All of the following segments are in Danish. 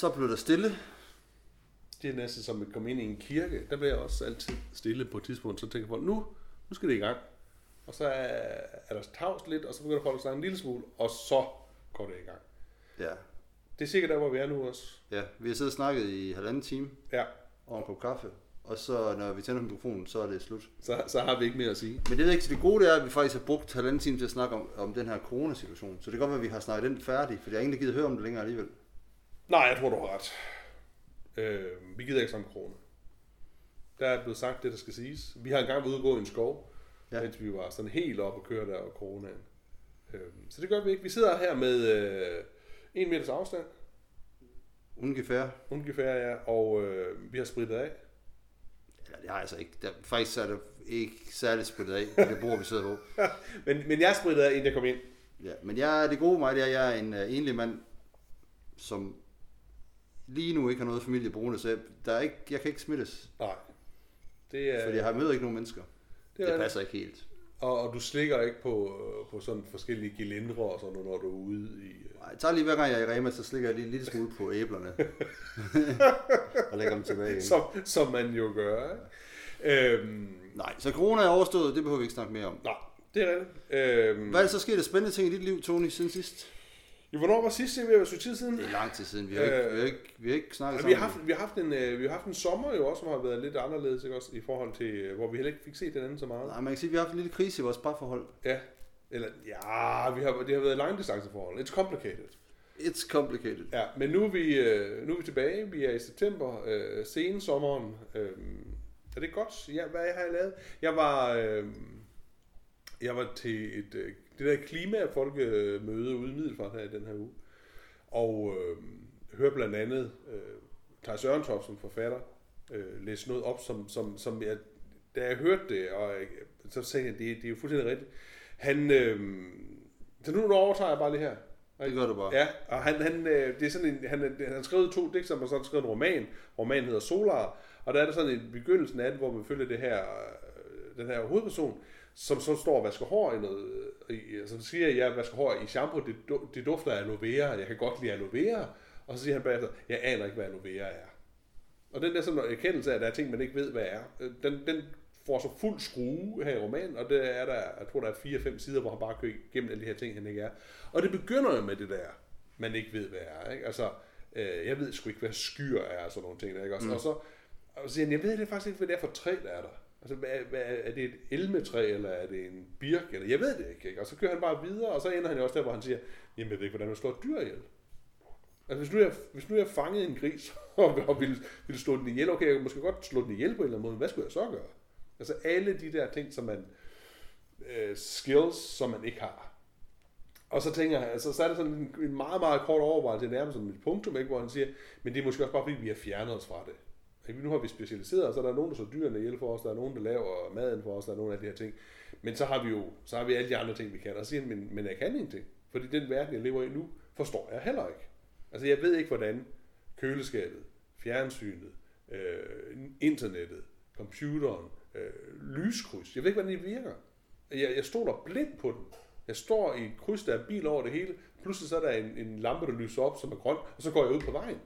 så blev der stille. Det er næsten som at komme ind i en kirke. Der bliver jeg også altid stille på et tidspunkt. Så tænker folk, nu, nu skal det i gang. Og så er, er der tavst lidt, og så begynder folk at snakke en lille smule, og så går det i gang. Ja. Det er sikkert der, hvor vi er nu også. ja, vi har siddet og snakket i halvanden time Ja, over en kop kaffe. Og så når vi tænder mikrofonen, så er det slut. så, så har vi ikke mere at sige. Men det ved jeg ikke, så det gode det er, at vi faktisk har brugt halvanden time til at snakke om, om den her coronasituation. Så det kan godt være, at vi har snakket den færdig, for jeg har ingen, der gider høre om det længere alligevel. Nej, jeg tror, du har ret. Øh, vi gider ikke sammen krone. Der er blevet sagt det, der skal siges. Vi har engang været ude og gå i en skov, Ja. ja. mens vi var sådan helt op og køre der og coronaen. Øh, så det gør vi ikke. Vi sidder her med øh, en meters afstand, Ungefær. ungefær, ja, og øh, vi har spritet af. Eller det har jeg altså ikke. Der, faktisk er det ikke særligt splittet af, det bord, vi sidder på. Men, men jeg sprittede af, inden jeg kom ind. Ja, men jeg, det gode mig, det er, at jeg er en uh, enlig mand, som lige nu ikke har noget familie boende, så jeg, der er ikke, jeg kan ikke smittes, Nej. Det er, fordi jeg har møder ikke nogen mennesker. det Det er passer ikke helt. og, og du slikker ikke på, øh, på sådan forskellige gelindre og sådan noget, når du er ude i... øh, Nej, Jeg tager lige hver gang jeg er i Rema, så slikker jeg lige en lille smule på æblerne. og lægger dem tilbage igen. Som, som man jo gør. Øhm, Nej, så corona er overstået, det behøver vi ikke snakke mere om. nej, det er rigtigt. Øhm, Hvad er så sket af spændende ting i dit liv, Tony, siden sidst? Ja, hvornår var sidst? Det er ved at være tid siden. Det er lang tid siden. Vi har ikke, vi har ikke, vi har ikke snakket vi, har haft, vi, har haft en, øh, vi har haft en sommer jo også, som har været lidt anderledes, ikke? Også i forhold til, øh, hvor vi heller ikke fik set den anden så meget. Nej, man kan sige, at vi har haft en lille krise i vores parforhold. Ja, eller ja, vi har, det har været langdistanceforhold. It's complicated. It's complicated. Ja, men nu er vi, øh, nu er vi tilbage. Vi er i september, øh, sensommeren. Øh, er det godt? Ja, hvad har jeg lavet? Jeg var, øh, jeg var til et, øh, det der klimafolkemøde ude i Middelfart her i den her uge. Og øh, hører blandt andet øh, Thijs Sørentoft som forfatter øh, læse noget op, som, som, som jeg, da jeg hørte det, og jeg, så sagde jeg, det, det er jo fuldstændig rigtigt. Han, øh, så nu overtager jeg bare det her. Det gør du bare. Ja, og han, han, øh, det er sådan en, han, han har skrevet to digter, og så har skrevet en roman. Romanen hedder Solar, og der er der sådan en begyndelsen af det, hvor man følger det her, øh, den her hovedperson, som så står og vasker hår i noget, i, altså så siger jeg, jeg vasker hår i shampoo, det, det dufter af aloe vera, jeg kan godt lide aloe vera, og så siger han bagefter, jeg aner ikke, hvad aloe vera er. Og den der sådan erkendelse af, at der er ting, man ikke ved, hvad er, øh, den, den får så fuld skrue her i romanen, og det er der, jeg tror, der er fire-fem sider, hvor han bare kører igennem alle de her ting, han ikke er. Og det begynder jo med det der, man ikke ved, hvad er. Ikke? Altså, øh, jeg ved sgu ikke, hvad skyr er, og sådan nogle ting. Der, ikke? Også, mm. Og så og så siger han, jeg ved det faktisk ikke, hvad det er for træ, der er der. Altså, hvad, hvad, er det et elmetræ, eller er det en birk? Eller, jeg ved det ikke, ikke. Og så kører han bare videre, og så ender han jo også der, hvor han siger, jamen jeg ved ikke, hvordan man slår dyr ihjel. Altså, hvis nu jeg, hvis nu jeg fangede en gris, og, og ville, ville slå den ihjel, okay, jeg kunne måske godt slå den ihjel på en eller anden måde, men hvad skulle jeg så gøre? Altså, alle de der ting, som man, øh, skills, som man ikke har. Og så tænker jeg, altså, så er det sådan en, en meget, meget kort overvejelse, nærmest som et punktum, ikke, hvor han siger, men det er måske også bare, fordi vi har fjernet os fra det. Ikke? Nu har vi specialiseret os, så der er nogen, der så dyrene ihjel for os, der er nogen, der laver maden for os, der er nogen af de her ting. Men så har vi jo så har vi alle de andre ting, vi kan. Og så siger han, men, men jeg kan ingenting. Fordi den verden, jeg lever i nu, forstår jeg heller ikke. Altså, jeg ved ikke, hvordan køleskabet, fjernsynet, øh, internettet, computeren, øh, lyskryds, jeg ved ikke, hvordan de virker. Jeg, jeg stoler blindt på den. Jeg står i et kryds, der er bil over det hele. Pludselig så er der en, en lampe, der lyser op, som er grøn, og så går jeg ud på vejen.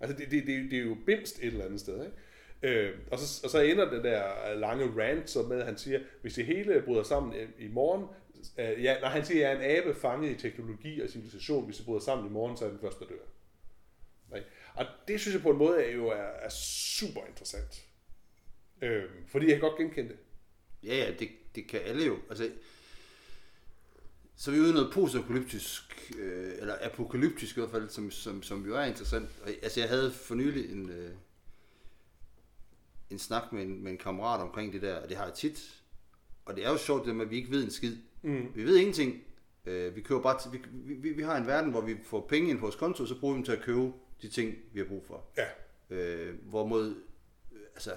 Altså, det, det, det, det er jo bimst et eller andet sted, ikke? Øh, og, så, og så ender det der lange rant så med, at han siger, hvis det hele bryder sammen i, i morgen, øh, ja, når han siger, at jeg er en abe fanget i teknologi og civilisation, hvis det bryder sammen i morgen, så er den første, der dør. Ikke? Og det synes jeg på en måde er jo er, er super interessant. Øh, fordi jeg kan godt genkende det. Ja, ja, det, det kan alle jo. Altså, så er vi ude i noget postapokalyptisk, øh, eller apokalyptisk i hvert fald, som, som, som jo er interessant. Og, altså, jeg havde for nylig en, øh, en snak med en, med en kammerat omkring det der, og det har jeg tit. Og det er jo sjovt, det med, at vi ikke ved en skid. Mm. Vi ved ingenting. Øh, vi, køber bare til, vi, vi, vi har en verden, hvor vi får penge ind på vores konto, og så bruger vi dem til at købe de ting, vi har brug for. Ja. Øh, hvorimod, øh, altså,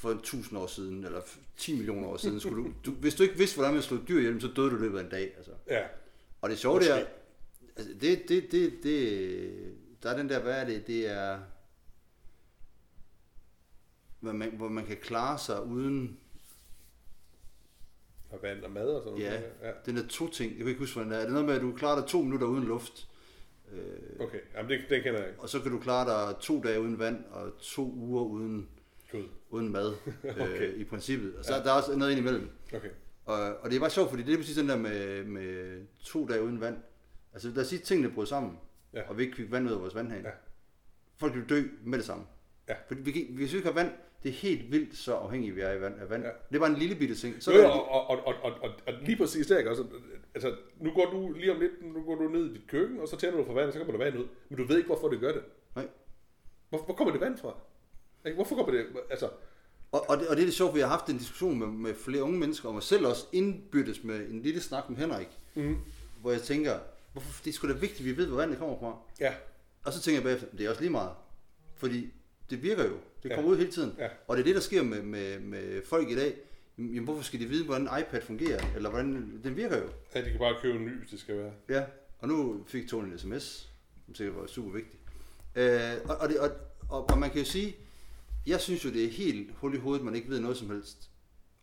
for en tusind år siden, eller 10 millioner år siden, skulle du, du, hvis du ikke vidste, hvordan man slog dyr ihjel, så døde du i løbet af en dag. Altså. Ja. Og det sjove det er, altså, det, det, det, det, der er den der, hvad er det, det er, hvor man, hvor man kan klare sig uden, Og vand og mad og sådan ja, noget. Ja. den der to ting, jeg kan ikke huske, hvordan det er. Er det noget med, at du klarer dig to minutter uden luft, Øh, Okay, jamen det, den kender jeg ikke. og så kan du klare dig to dage uden vand, og to uger uden, Gud. uden mad, Okay. øh, i princippet. Og så ja. der er også noget ind imellem. Okay. Og, og det er bare sjovt, fordi det er præcis den der med, med to dage uden vand. Altså lad os sige, at tingene brød sammen, Ja. og vi ikke fik vand ud af vores vandhane. Ja. Folk vil dø med det samme. Ja. Fordi vi, hvis vi ikke har vand, det er helt vildt, så afhængige vi er af vand. Af vand. Ja. Det er bare en lille bitte ting. Så jo, der, og, og, og, og, og, og, lige præcis der, ikke? Altså, altså, nu går du lige om lidt, nu går du ned i dit køkken, og så tænder du for vand, og så kommer der vand ud. Men du ved ikke, hvorfor det gør det. Nej. Hvor, hvor kommer det vand fra? Ikke? Hvorfor kommer det, altså, og, og, det, og det er det sjovt, vi har haft en diskussion med, med flere unge mennesker, og mig selv også indbyttes med en lille snak med Henrik, mm, hvor jeg tænker, hvorfor, det er sgu da vigtigt, at vi ved, hvor vandet kommer fra. ja, Og så tænker jeg bagefter, det er også lige meget. Fordi det virker jo. Det Ja. kommer ud hele tiden. Ja. Og det er det, der sker med, med, med folk i dag. Jamen, hvorfor skal de vide, hvordan iPad fungerer? Eller hvordan... Den virker jo. ja, de kan bare købe en ny, hvis det skal være. Ja. Og nu fik Tony en sms, som sikkert var super vigtig. Øh, og, og, det, og, og, og, man kan jo sige, jeg synes jo, det er helt hul i hovedet, man ikke ved noget som helst.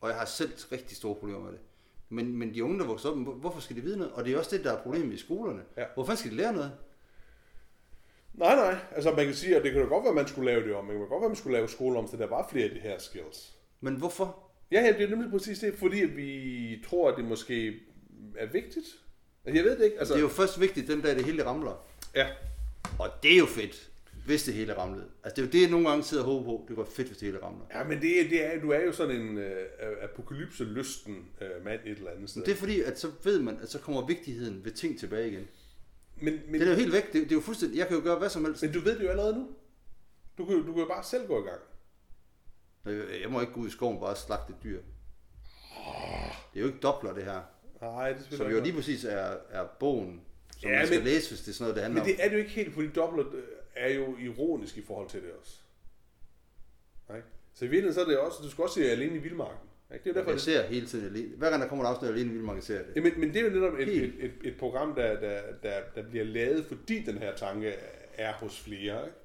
Og jeg har selv rigtig store problemer med det. Men, men de unge, der vokser op, hvor- hvorfor skal de vide noget? Og det er også det, der er problemet i skolerne. Ja. Hvorfor skal de lære noget? Nej, nej, altså man kan sige, at det kan godt være, at man skulle lave det om. Det kan godt være, at man skulle lave skole om, så der var flere af de her skills. Men hvorfor? Ja, ja, det er nemlig præcis det, fordi vi tror, at det måske er vigtigt. Altså, jeg ved det ikke, altså... Det er jo først vigtigt, den dag det hele ramler. Ja, Og det er jo fedt, hvis det hele ramlede. Altså det er jo det, jeg nogle gange sidder og håber på. Det går fedt, hvis det hele ramler. Ja, men det, det er, du er jo sådan en øh, apokalypse-lysten øh, mand et eller andet sted. Men det er fordi, at så ved man, at så kommer vigtigheden ved ting tilbage igen. men, men, Det er jo helt væk. Det, det er jo fuldstændig... Jeg kan jo gøre hvad som helst. men du ved det jo allerede nu. Du kan, du kan jo bare selv gå i gang. Jeg må ikke gå ud i skoven og bare slagte et dyr. Det er jo ikke dobler, det her. Nej, det er Som jo lige præcis er, er bogen, som Ja, man skal men- læse, hvis det er sådan noget, det handler Men det er det jo ikke helt, fordi dobbelt øh, er jo ironisk i forhold til det også. Nej. Så i virkeligheden så er det også, du skal også se alene i vildmarken. Ikke? Det er jo derfor, Jeg det, ser hele tiden alene. Hver gang der kommer et afsnit alene, vil man ser det. ja, men, men det er jo netop et, et, et, et program, der, der, der, der bliver lavet, fordi den her tanke er hos flere. Ikke?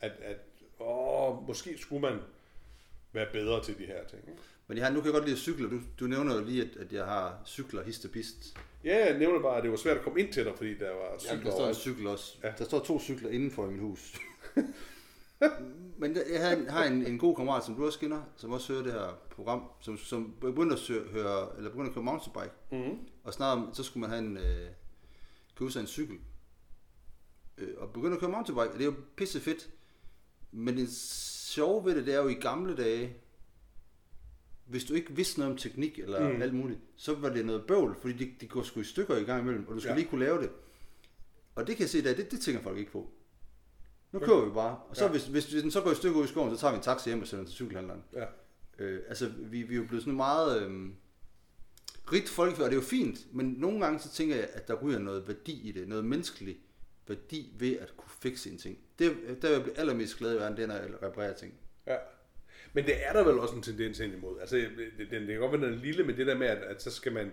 At, at åh, måske skulle man være bedre til de her ting. Ikke? Men jeg har, nu kan jeg godt lide cykle. Du, du nævner jo lige, at, at jeg har cykler hist og pist. Ja, jeg nævner bare, at det var svært at komme ind til dig, fordi der var Ja, cykler der står en cykel også. Ja. Ja. Der står to cykler indenfor i mit hus. Men jeg havde en, har en, en god kammerat, som du også kender, som også hører det her program, som, som begyndte at sø- høre, eller begyndte at køre mountainbike. Mm-hmm. Og snart så skulle man have en, øh, købe sig en cykel. Øh, og begynde at køre mountainbike, og det er jo pisse fedt. Men det sjove ved det, det er jo i gamle dage, hvis du ikke vidste noget om teknik eller Mm. alt muligt, så var det noget bøvl, fordi det, det går sgu i stykker i gang imellem, og du skulle Ja. lige kunne lave det. Og det kan jeg se der, det, det tænker folk ikke på. Nu kører vi bare, og så Ja. hvis, hvis, hvis den så går i stykker ud i skoven, så tager vi en taxa hjem og sender den til cykelhandleren. Ja. Øh, altså, vi, vi er jo blevet sådan meget øh, rigt folkefærd, og det er jo fint, men nogle gange så tænker jeg, at der ryger noget værdi i det, noget menneskelig værdi ved at kunne fikse en ting. Det, der vil jeg blive allermest glad i verden, det er, når jeg reparerer ting. Ja. Men det er der vel også en tendens ind imod. Altså, det, det, det kan godt være, den er lille, men det der med, at, at så skal man... Det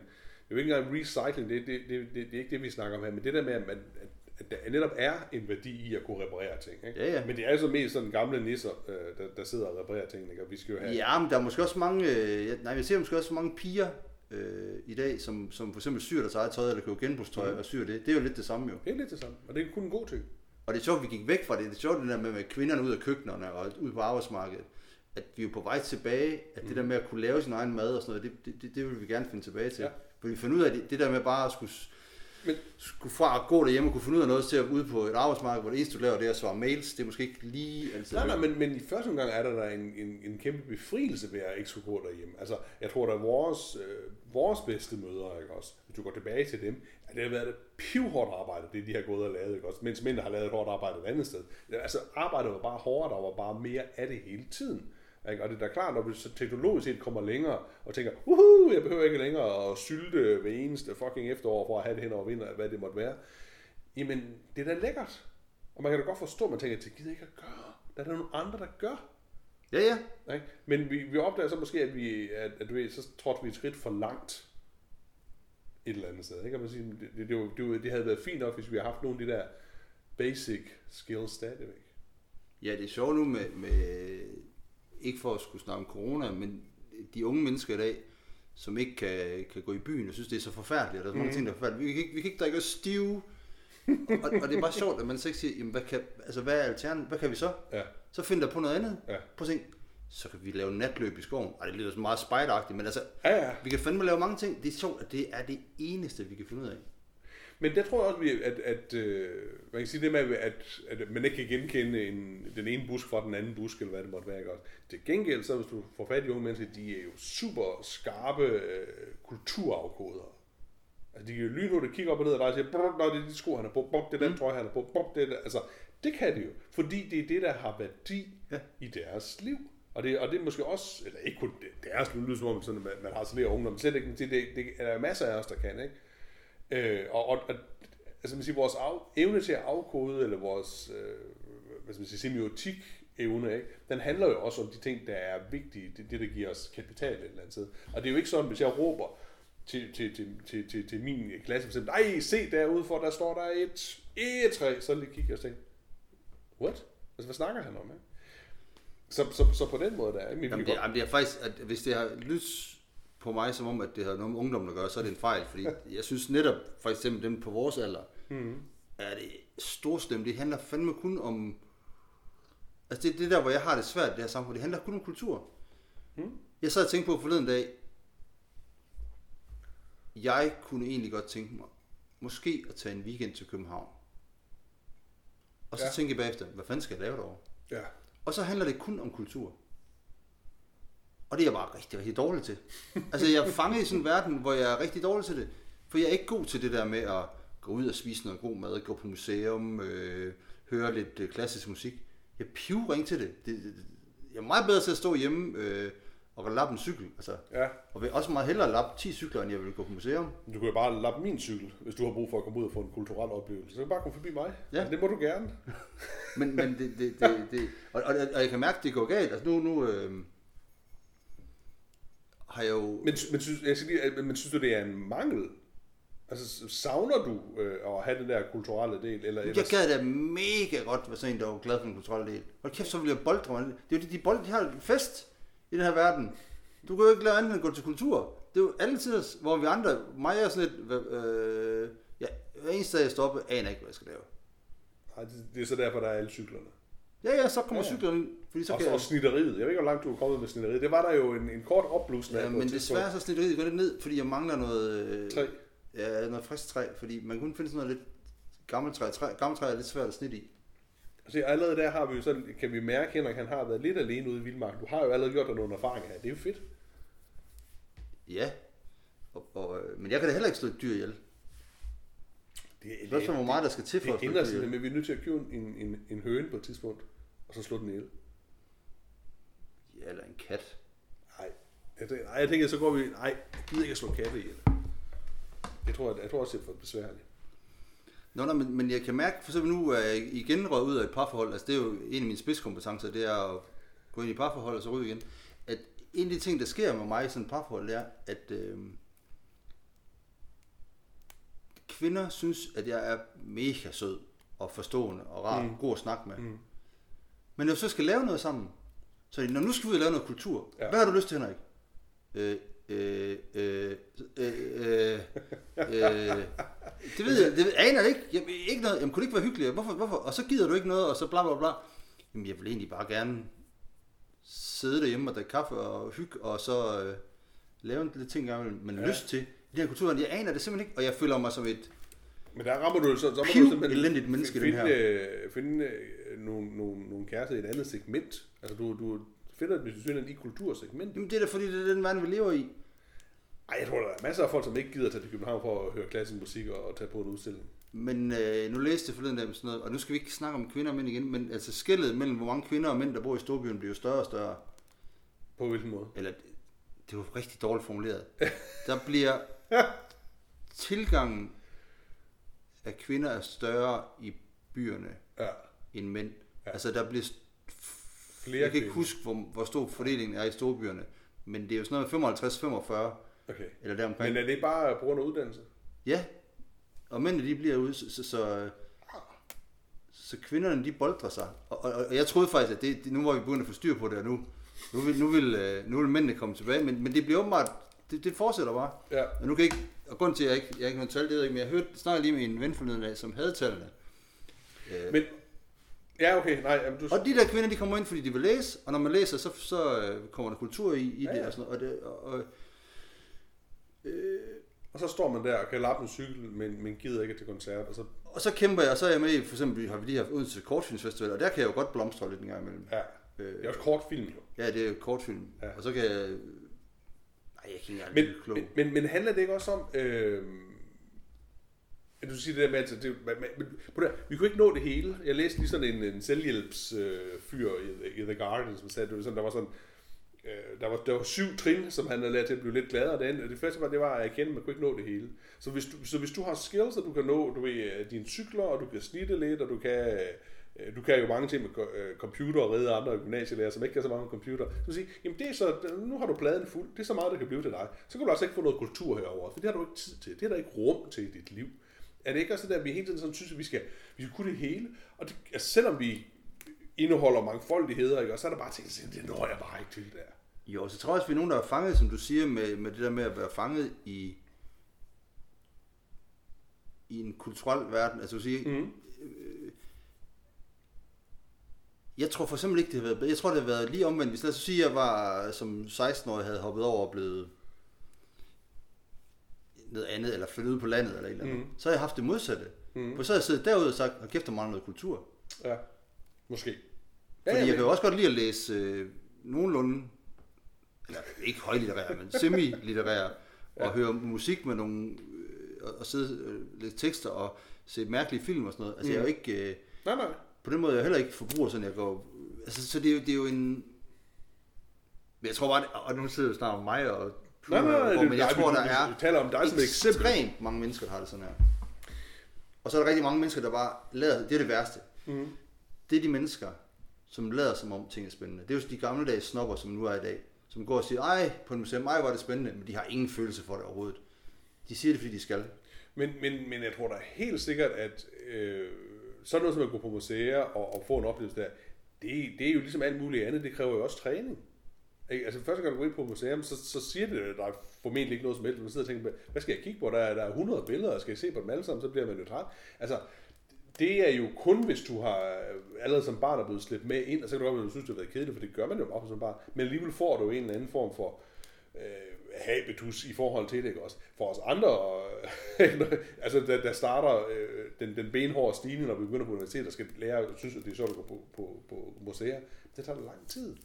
er jo ikke engang recycling, det, det, det, det, det er ikke det, vi snakker om her, men det der med, at, man, at, at der netop er en værdi i at kunne reparere ting. Ikke? Ja, ja. Men det er altså mest sådan gamle nisser, øh, der, der sidder og reparerer ting, ikke? og vi skal jo have... Ja, men der er måske også mange, øh, nej, jeg ser måske også mange piger øh, i dag, som, som for eksempel syr deres eget tøj, eller køber genbrugstøj mm. og syr det. Det er jo lidt det samme jo. Det er lidt det samme, og det er kun en god ting. Og det er sjovt, vi gik væk fra det. Det er sjovt, det der med, med kvinderne ud af køkkenerne og ud på arbejdsmarkedet. At vi er jo på vej tilbage, at det der med at kunne lave sin egen mad og sådan noget, det, det, det, vil vi gerne finde tilbage til. Ja. For vi finder ud af, det, det der med bare at skulle, Men- skulle fra at gå derhjemme og kunne finde ud af noget til at ude på et arbejdsmarked, hvor det eneste, du laver, det er at svare mails. Det er måske ikke lige altid. Nej, nej, men, men i første omgang er der, der en, en, en kæmpe befrielse ved at ikke skulle gå derhjemme. Altså, jeg tror, der er vores, øh, vores bedste mødre, ikke også? Hvis du går tilbage til dem, at det har været et pivhårdt arbejde, det de har gået og lavet, ikke også? Mens mænd har lavet et hårdt arbejde et andet sted. Altså, arbejdet var bare hårdere, der var bare mere af det hele tiden. Ikke? Og det er da klart, når vi så teknologisk set kommer længere og tænker, uhu, jeg behøver ikke længere at sylte hver eneste fucking efterår for at have det hen over vinter, hvad det måtte være. Jamen, det er da lækkert. Og man kan da godt forstå, at man tænker, det gider ikke at gøre. Der er der nogle andre, der gør. Ja, ja. Ikke? Men vi, vi opdager så måske, at vi, at, at du ved, så trådte vi et skridt for langt et eller andet sted. Ikke? Og man siger, det, det, det, det, det havde været fint nok, hvis vi havde haft nogle af de der basic skills stadigvæk. Ja, det er sjovt nu med, med, ikke for at skulle snakke om corona, men de unge mennesker i dag, som ikke kan, kan gå i byen, og synes, det er så forfærdeligt, og der er mange Mhm. ting, der er forfærdeligt. Vi kan ikke, vi kan ikke drikke os stive og, og, det er bare sjovt, at man så ikke siger, jamen, hvad, kan, altså, hvad er alternativet? Hvad kan vi så? Ja. Så find der på noget andet. Ja. Prøv at tænke, så kan vi lave natløb i skoven. Ej, det lyder så meget spejderagtigt, men altså, Ja, ja. vi kan fandme lave mange ting. Det er sjovt, at det er det eneste, vi kan finde ud af. Men der tror jeg også, vi- at, at øh, man kan sige det med, at, at man ikke kan genkende en, den ene busk fra den anden busk, eller hvad det måtte være. Ikke? Til gengæld, så hvis du får fat i unge mennesker, de er jo super skarpe øh, kulturafkodere. Altså, de kan jo lynhurtigt kigge op og ned og dig og sige, "Brr, det er de sko, han er på, brr, det er den trøje, han er på, brr, det er det. Altså, det kan de jo, fordi det er det, der har værdi Ja. i deres liv. Og det, og det er måske også, eller ikke kun det, deres liv, det lyder som om, sådan, at man, man har sådan unge, men slet ikke, det, det, det er der masser af os, der kan, ikke? Øh, og, og, og altså man siger, vores af, evne til at afkode, eller vores øh, hvad skal man sige, semiotik evne, ikke? den handler jo også om de ting, der er vigtige, det, det der giver os kapital et eller andet sted. Og det er jo ikke sådan, hvis jeg råber til, til, til, til, til, til min klasse, for eksempel, ej, se derude for, der står der et egetræ, så lige kigger jeg og tænker, what? Altså, hvad snakker han om, ikke? Så, så, så på den måde der, Jamen, det, jamen, det er faktisk, at hvis det har lyttet på mig som om, at det har noget med ungdommen at gøre, så er det en fejl. Fordi jeg synes netop, for eksempel dem på vores alder, mm. er det storstemt. Det handler fandme kun om... Altså det er det der, hvor jeg har det svært, det her samfund. Det handler kun om kultur. Mm. Jeg sad og tænkte på forleden dag, jeg kunne egentlig godt tænke mig, måske at tage en weekend til København. Og så Ja. tænke jeg bagefter, hvad fanden skal jeg lave derovre? Ja. Og så handler det kun om kultur. Og det er jeg bare rigtig, rigtig dårlig til. Altså jeg er fanget i sådan en verden, hvor jeg er rigtig dårlig til det. For jeg er ikke god til det der med at gå ud og spise noget god mad, gå på museum, øh, høre lidt øh, klassisk musik. Jeg pivring til det. det, det. Jeg er meget bedre til at stå hjemme øh, og lappe en cykel. Altså, Ja, og vil også meget hellere lappe 10 cykler, end jeg vil gå på museum. du kan jo bare lappe min cykel, hvis du har brug for at komme ud og få en kulturel oplevelse. Så kan du bare komme forbi mig. Ja. Det må du gerne. Men, men det, det, det, det og, og, og, jeg kan mærke, at det går galt. Altså nu, nu øh, har jeg jo... Men, men, synes, jeg skal lige, men synes du, det er en mangel? Altså, savner du øh, at have den der kulturelle del? Eller, Jeg ellers- gad da mega godt være sådan en, der var glad for den kulturelle del. Hold kæft, så ville jeg boldre mig. Det er jo de, de bold, de har fest i den her verden. Du kan jo ikke lade andet end at gå til kultur. Det er jo alle tider, hvor vi andre, mig er sådan lidt, øh, ja, hver eneste dag jeg op, aner jeg ikke, hvad jeg skal lave. Ej, det, det er så derfor, der er alle cyklerne. Ja, ja, så kommer Ja, ja, ja. cyklerne ind, fordi så Og, kan og snitteriet. Jeg ved ikke, hvor langt du er kommet med snitteriet. Det var der jo en, en kort opblusning af Ja, et men desværre så snitteriet går lidt ned, fordi jeg mangler noget... Øh, Træ. Ja, noget frisk træ, fordi man kunne finde sådan noget lidt gammelt træ. træ gammelt træ er lidt svært at snitte i. Altså, allerede der har vi jo sådan, kan vi mærke, at Henrik han har været lidt alene ude i Vildmark. Du har jo allerede gjort dig nogle erfaringer her. Det er jo fedt. Ja, og, og, øh, men jeg kan da heller ikke slå et dyr ihjel. Det, er- Det er hvor meget der skal til for det at slå ændrer et dyr sig, ihjel. men vi er nødt til at købe en, en, en høne på et tidspunkt, og så slå den ihjel. Eller en kat. Nej, jeg, tænker- nej, jeg tænker, så går vi... Nej, jeg gider ikke at slå katte ihjel. Jeg tror, jeg, jeg tror også, det er for besværligt. Nå, nej, men, men jeg kan mærke, for eksempel nu er jeg igen røget ud af et parforhold, altså det er jo en af mine spidskompetencer, det er at gå ind i parforhold og så ryge igen. At en af de ting, der sker med mig i sådan et parforhold, er, at øh, kvinder synes, at jeg er mega sød og forstående og rar, Mm. god at snakke med. Mm. Men når vi så skal lave noget sammen, så når nu skal vi ud og lave noget kultur. Ja. Hvad har du lyst til, Henrik? Øh, øh, øh, øh, øh, øh, det ved jeg, det aner jeg ikke. Jeg, ikke noget, jamen, kunne det ikke være hyggeligt? Hvorfor, hvorfor? Og så gider du ikke noget, og så bla bla bla. Jamen, jeg vil egentlig bare gerne sidde derhjemme og drikke kaffe og hygge, og så øh, lave en lille ting, jeg men Ja. lyst til. I den her kultur, jeg aner det simpelthen ikke, og jeg føler mig som et... Men der rammer du så, så må du simpelthen elendigt menneske, den finde, her. øh, finde øh, nogle, nogle, nogle kærester i et andet segment. Altså du, du finder det synes i kultursegment. Jamen, det er da fordi, det er den verden, vi lever i. Ej, jeg tror, der er masser af folk, som ikke gider tage til København for at høre klassisk musik og, og tage på en udstilling. Men øh, nu læste jeg forleden dag sådan noget, og nu skal vi ikke snakke om kvinder og mænd igen, men altså skældet mellem, hvor mange kvinder og mænd, der bor i storbyen, bliver jo større og større. På hvilken måde? Eller, det var rigtig dårligt formuleret. Der bliver tilgangen af kvinder er større i byerne Ja, end mænd. Ja. Altså der bliver, flere jeg kan ikke huske, hvor, hvor stor fordelingen er i storbyerne, men det er jo sådan noget 55-45, Okay. eller deromkring. Men er det bare på grund af uddannelse? Ja, og mændene de bliver ude, så, så, så, så kvinderne de boldrer sig. Og, og, og jeg troede faktisk, at det, nu var vi begyndt at få styr på det, og nu, nu vil, nu vil, øh, nu vil mændene komme tilbage, men, men det bliver åbenbart, det, det fortsætter bare. Ja. Men nu kan jeg ikke, og grund til, at jeg ikke, jeg ikke har tal, det ved jeg ikke, men jeg hørte, snakkede lige med en ven forleden dag, som havde tallene. Øh, Men, ja, okay, nej, jamen, du... og de der kvinder, de kommer ind, fordi de vil læse, og når man læser, så, så øh, kommer der kultur i, i Ja, det og sådan noget. Og, det, og, og, Og så står man der og kan lappe en cykel, men, men gider ikke til koncert, og så... og så kæmper jeg, og så er jeg med i, for eksempel har vi lige haft Odense Kortfilmsfestival, og der kan jeg jo godt blomstre lidt en gang imellem. Ja, Øh, det er også kortfilm, jo. Ja, det er jo kortfilm. Ja. Og så kan jeg... Nej, jeg kan ikke Men, klog. men, men, men handler det ikke også om... Øh, at du siger det der med, at det, man, man, man, prøv at- vi kunne ikke nå det hele. Jeg læste lige sådan en, en selvhjælps øh, fyr i, i The Guardian, som sagde, det var sådan, der var sådan, øh, der, var, der var syv trin, som han havde lært til at blive lidt gladere. Det, andet- det første var, det var at erkende, at man kunne ikke nå det hele. Så hvis du, så hvis du har skills, og du kan nå du ved, øh, dine cykler, og du kan snitte lidt, og du kan, øh, du kan jo mange ting med øh, computer og redde andre gymnasielærer, som ikke kan så meget med computer. Så vil sige, jamen det er så, nu har du pladen fuld, det er så meget, der kan blive til dig. Så kan du altså ikke få noget kultur herover, for det har du ikke tid til. Det er der ikke rum til i dit liv. Er det ikke også det der, at vi hele tiden sådan synes, at vi skal, vi skal kunne det hele? Og det, altså, selvom vi indeholder mangfoldigheder, ikke? og så er der bare ting, der siger, det når jeg bare ikke til der. Jo, så tror jeg også, vi er nogen, der er fanget, som du siger, med, med det der med at være fanget i, i en kulturel verden. Altså, du siger, Mm. jeg tror for eksempel ikke, det har været. Jeg tror, det har været lige omvendt. Hvis lad os sige, at jeg var som 16-årig havde hoppet over og blevet noget andet, eller flyttet ud på landet, eller et eller andet. Mm. Så har jeg haft det modsatte. Mm. For så har jeg siddet derude og sagt, hold kæft, der mangler noget kultur. Ja, måske. Fordi ja, jeg kan jo også godt lide at læse øh, nogenlunde, eller ikke højlitterære, men semi-litterære, og høre musik med nogle, øh, og- og sidde øh, læse tekster og se mærkelige film og sådan noget. Altså mm. jeg er jo ikke, øh, Nej, nej. på den måde er jeg heller ikke forbruger, sådan jeg går, altså så det er jo, det er jo en, men jeg tror bare, og nu sidder jo snart om mig og Nej, nej, nej, men det- jeg nej, tror, vi- der vi- er vi taler om dig som ekstremt mange mennesker, der har det sådan her. Og så er der rigtig mange mennesker, der bare lader, det er det værste. Mm. Det er de mennesker, som lader som om ting er spændende. Det er jo de gammeldags snopper, som nu er i dag, som går og siger, ej, på en museum, ej, var det spændende, men de har ingen følelse for det overhovedet. De siger det, fordi de skal. Men, men, men jeg tror da helt sikkert, at øh, sådan noget som at gå på museer og, og få en oplevelse der, det, det er jo ligesom alt muligt andet, det kræver jo også træning. Ikke? Altså første gang du går ind på museum, så, så siger det dig formentlig ikke noget som helst. Man sidder og tænker, hvad skal jeg kigge på? Der er, der er 100 billeder, skal jeg se på dem alle sammen, så bliver man jo træt. Altså, det er jo kun, hvis du har øh, allerede som barn er blevet slæbt med ind, og så kan du godt at du synes, det har været kedeligt, for det gør man jo bare som barn. Men alligevel får du en eller anden form for øh, habitus i forhold til det, ikke også? For os andre, øh, altså der, der starter øh, den, den benhårde stigning, når vi begynder på universitetet, og skal lære, synes, at det er sjovt at gå på, på, på museer, det tager lang tid.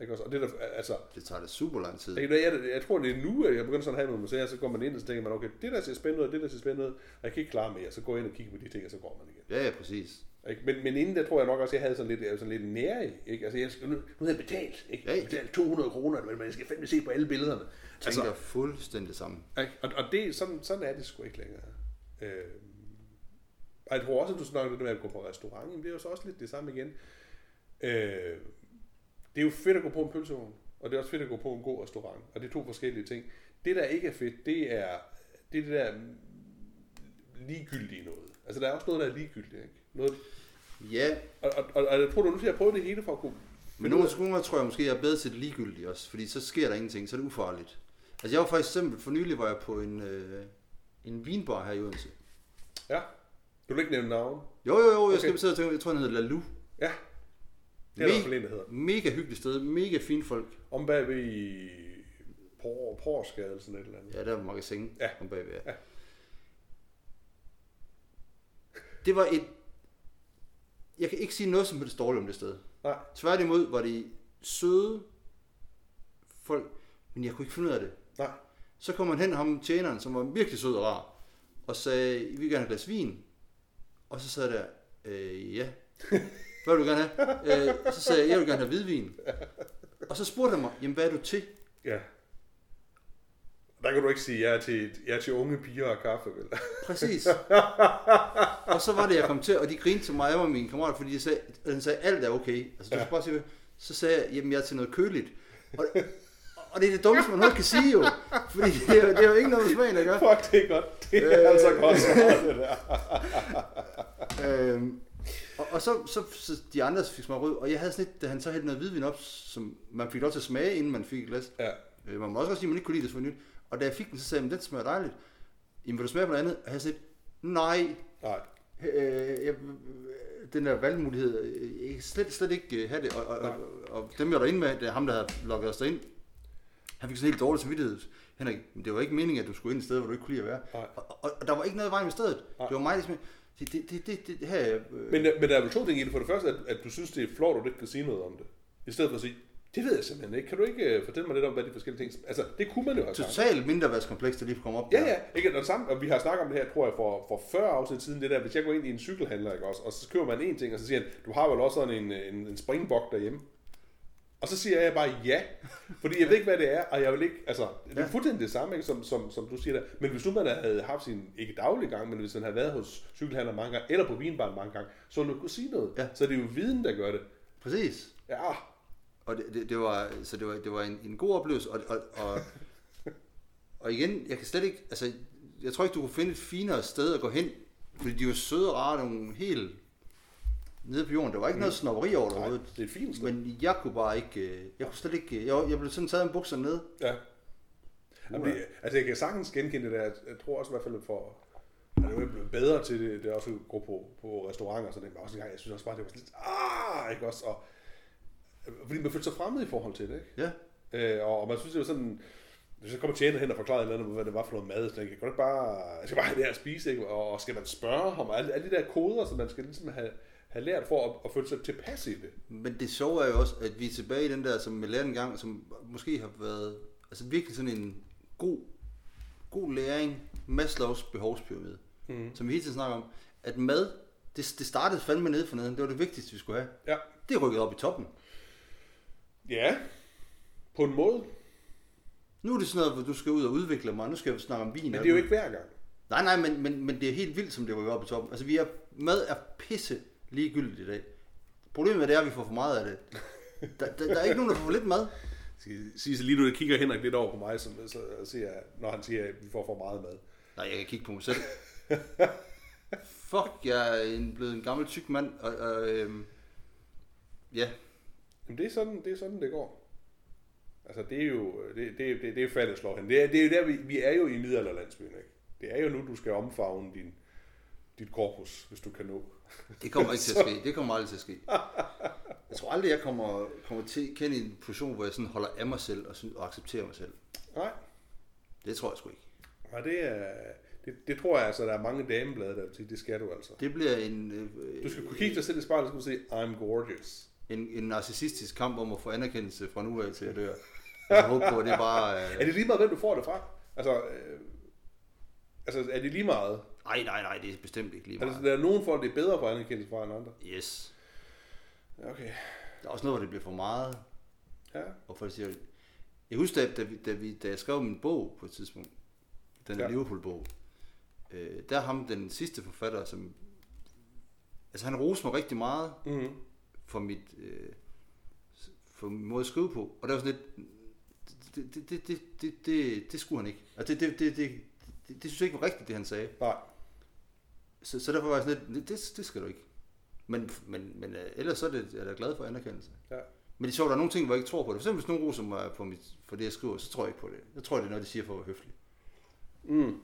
Ikke også? Og det der, altså, Det tager det super lang tid. jeg, jeg, jeg tror, det er nu, at jeg begynder sådan at have med museer, så går man ind, og så tænker man, okay, det der ser spændende ud, det der ser spændende ud, og jeg kan ikke klare mere, så går jeg ind og kigger på de ting, og så går man igen. Ja, ja, præcis. Ikke? Men, men inden der tror jeg nok også, at jeg havde sådan lidt, jeg sådan lidt nær i. Ikke? Altså, jeg nu, nu havde jeg betalt. Ikke? Ja, ja. Jeg betalt 200 kroner, men jeg skal fandme se på alle billederne. Tænker altså, fuldstændig sammen. ikke? Og, og det, sådan, sådan er det sgu ikke længere. Øh, og jeg tror også, at du snakker det med at gå på restaurant, men det er jo så også lidt det samme igen. Øh, det er jo fedt at gå på en pølsevogn, og det er også fedt at gå på en god restaurant, og det er to forskellige ting. Det, der ikke er fedt, det er det, er det der ligegyldige noget. Altså, der er også noget, der er ligegyldigt, ikke? Noget, Ja, og, og, og, og jeg tror, du nu skal prøve det hele for at kunne... men nogle gange tror jeg måske, jeg er bedre til det ligegyldige også, fordi så sker der ingenting, så er det ufarligt. Altså jeg var for eksempel, for nylig var jeg på en, øh, en vinbar her i Odense. Ja. Du vil ikke nævne navn? Jo, jo, jo, jeg Okay. skal sidde og tænke, jeg tror, den hedder Lalu. Ja. Det er der i hvert fald en, der hedder. Mega hyggeligt sted, mega fine folk. Om bagved i Por, Porsgade eller sådan et eller andet. Ja, der var magasin Ja. om bagved. Ja. Ja. Det var et... Jeg kan ikke sige noget som helst dårligt om det sted. Nej. Tværtimod var de søde folk, men jeg kunne ikke finde ud af det. Nej. Så kom man hen, ham tjeneren, som var virkelig sød og rar, og sagde, vi vil gerne have et glas vin. Og så sad der, øh, ja. Hvad vil du gerne have? Øh, så sagde jeg, jeg vil gerne have hvidvin. Og så spurgte han mig, jamen hvad er du til? Ja. Der kan du ikke sige, jeg er til, jeg er til unge piger og kaffe, vel? Præcis. og så var det, jeg kom til, og de grinte til mig og min kammerat, fordi de sagde, han sagde, alt er okay. Altså, du Ja. skal bare sige, så sagde jeg, jamen jeg er til noget køligt. Og, og det er det dummeste, man overhovedet kan sige jo. Fordi det er, det er jo ikke noget med smagen, der gør. Fuck, det er godt. Det er Øh. altså godt svaret, det der. Øhm, og, og så, så, så, de andre fik smag rød, og jeg havde sådan lidt, da han så hældte noget hvidvin op, som man fik lov til at smage, inden man fik et glas. Ja. Øh, man må også sige, at man ikke kunne lide det, var nyt. Og da jeg fik den, så sagde jeg, den smager dejligt. Jamen, vil du smage på noget andet? Og jeg sagde, nej, Nej. øh, jeg, den der valgmulighed, øh, jeg kan slet, slet ikke øh, have det. Og, og, og, og dem, jeg var derinde med, det er ham, der havde lukket os derind, han fik sådan helt dårlig samvittighed. Henrik, det var ikke meningen, at du skulle ind et sted, hvor du ikke kunne lide at være. Og, og, og, der var ikke noget i vejen med stedet. Nej. Det var mig, der det, det, det, det, det her, øh, Men, men der er vel to ting i det. For det første, at, at du synes, det er flot, at du ikke kan sige noget om det. I stedet for at sige, det ved jeg simpelthen ikke. Kan du ikke øh, fortælle mig lidt om, hvad de forskellige ting... Altså, det kunne man jo have totalt mindreværdskompleks, der lige kom op Ja, der. ja, ikke? Og, samme, og vi har snakket om det her, tror jeg, for, for 40 afsnit siden, det der, hvis jeg går ind i en cykelhandler, ikke også, og så køber man en ting, og så siger han, du har vel også sådan en, en, en springbok derhjemme. Og så siger jeg bare ja, fordi jeg ved ikke, hvad det er, og jeg vil ikke, altså, det er Ja. fuldstændig det samme, ikke, som, som, som du siger der. Men hvis nu man havde haft sin, ikke daglig gang, men hvis man havde været hos cykelhandler mange gange, eller på vinbaren mange gange, så ville du kunne sige noget. Ja. Så det er jo viden, der gør det. Præcis. Ja, Og det, det, det var, så det var, det var en, en god oplevelse, og, og, og, og igen, jeg kan slet ikke, altså, jeg tror ikke, du kunne finde et finere sted at gå hen, fordi de var søde og rare, nogle helt nede på jorden. Der var ikke noget snobberi over det overhovedet. det er fint sted. Men jeg kunne bare ikke, øh, jeg kunne slet ikke, jeg, jeg blev sådan taget en bukser ned. Ja. Jamen, det, altså jeg kan sagtens genkende det der. Jeg tror også i hvert fald for... Jeg er jo blevet bedre til det, det er også at gå på, på restauranter, så det var også en gang, jeg synes også bare, det var sådan lidt, ah, ikke også, og, fordi man følte sig fremmed i forhold til det, ikke? Ja, Øh, og, og, man synes, det var sådan, hvis jeg kommer tjener hen og forklarer et eller andet, hvad det var for noget mad, så jeg, kan ikke bare, jeg skal bare have det her at spise, ikke? Og, og skal man spørge ham, og alle, alle de der koder, som man skal ligesom have, have lært for at, at føle sig tilpas i det. men det sjove er jo også, at vi er tilbage i den der, som jeg lærte en gang, som måske har været, altså virkelig sådan en god, god læring, Maslows behovspyramide, Mm. som vi hele tiden snakker om, at mad, det, det startede fandme nede for neden, det var det vigtigste, vi skulle have. Ja. Det er rykket op i toppen. Ja, på en måde. Nu er det sådan noget, hvor du skal ud og udvikle mig, nu skal jeg snakke om vin. Men det er jo ikke hver gang. Nej, nej, men, men, men det er helt vildt, som det rykker op i toppen. Altså, vi er, mad er pisse ligegyldigt i dag. Problemet er, det at vi får for meget af det. Der, der, der er ikke nogen, der får for lidt mad. sige lige nu, jeg kigger Henrik lidt over på mig, så, så, siger når han siger, at vi får for meget mad. Nej, jeg kan kigge på mig selv. Fuck, jeg er en, blevet en gammel tyk mand, og, og øhm, ja, Jamen det er sådan, det, er sådan, det går. Altså det er jo, det, det, det, det er faldet slår hen. Det er, det er jo der, vi, vi er jo i middelalderlandsbyen, ikke? Det er jo nu, du skal omfavne din, dit korpus, hvis du kan nå. det kommer ikke til at ske. Det kommer aldrig til at ske. Jeg tror aldrig, jeg kommer, kommer til at kende en position, hvor jeg sådan holder af mig selv og, og accepterer mig selv. Nej, Det tror jeg sgu ikke. Nej det, er, det, det tror jeg altså, der er mange dameblade, der vil sige, det skal du altså. Det bliver en, øh, Du skal kunne kigge dig selv i spejlet, og sige, I'm gorgeous. en, en narcissistisk kamp om at få anerkendelse fra nu af til at dør. Jeg håber på, at det er bare... Er Øh... det lige meget, hvem du får det fra? Altså, øh, altså er det lige meget? Nej, nej, nej, det er bestemt ikke lige Altså, meget. der er nogen folk, det er bedre for anerkendelse fra end andre. Yes. Okay. Der er også noget, hvor det bliver for meget. Ja. Og folk siger, jeg husker, da, da, vi, da, vi, da jeg skrev min bog på et tidspunkt, den Ja. ja. Liverpool-bog, øh, der er ham den sidste forfatter, som, altså han roste mig rigtig meget Mm-hmm. for mit, øh, for min måde at skrive på, og der var sådan lidt, det, det, det, det, det, det, det skulle han ikke. Altså det, det, det, det, det, det synes jeg ikke var rigtigt, det han sagde. Nej. Så, så derfor var jeg sådan lidt, det, det skal du ikke. Men, men, men øh, ellers så er, det, er jeg glad for anerkendelse. Ja. Men det er sjovt, der er nogle ting, hvor jeg ikke tror på det. For eksempel hvis nogen roser mig på mit, for det, jeg skriver, så tror jeg ikke på det. Jeg tror, det er noget, de siger for at være høflig. Mm.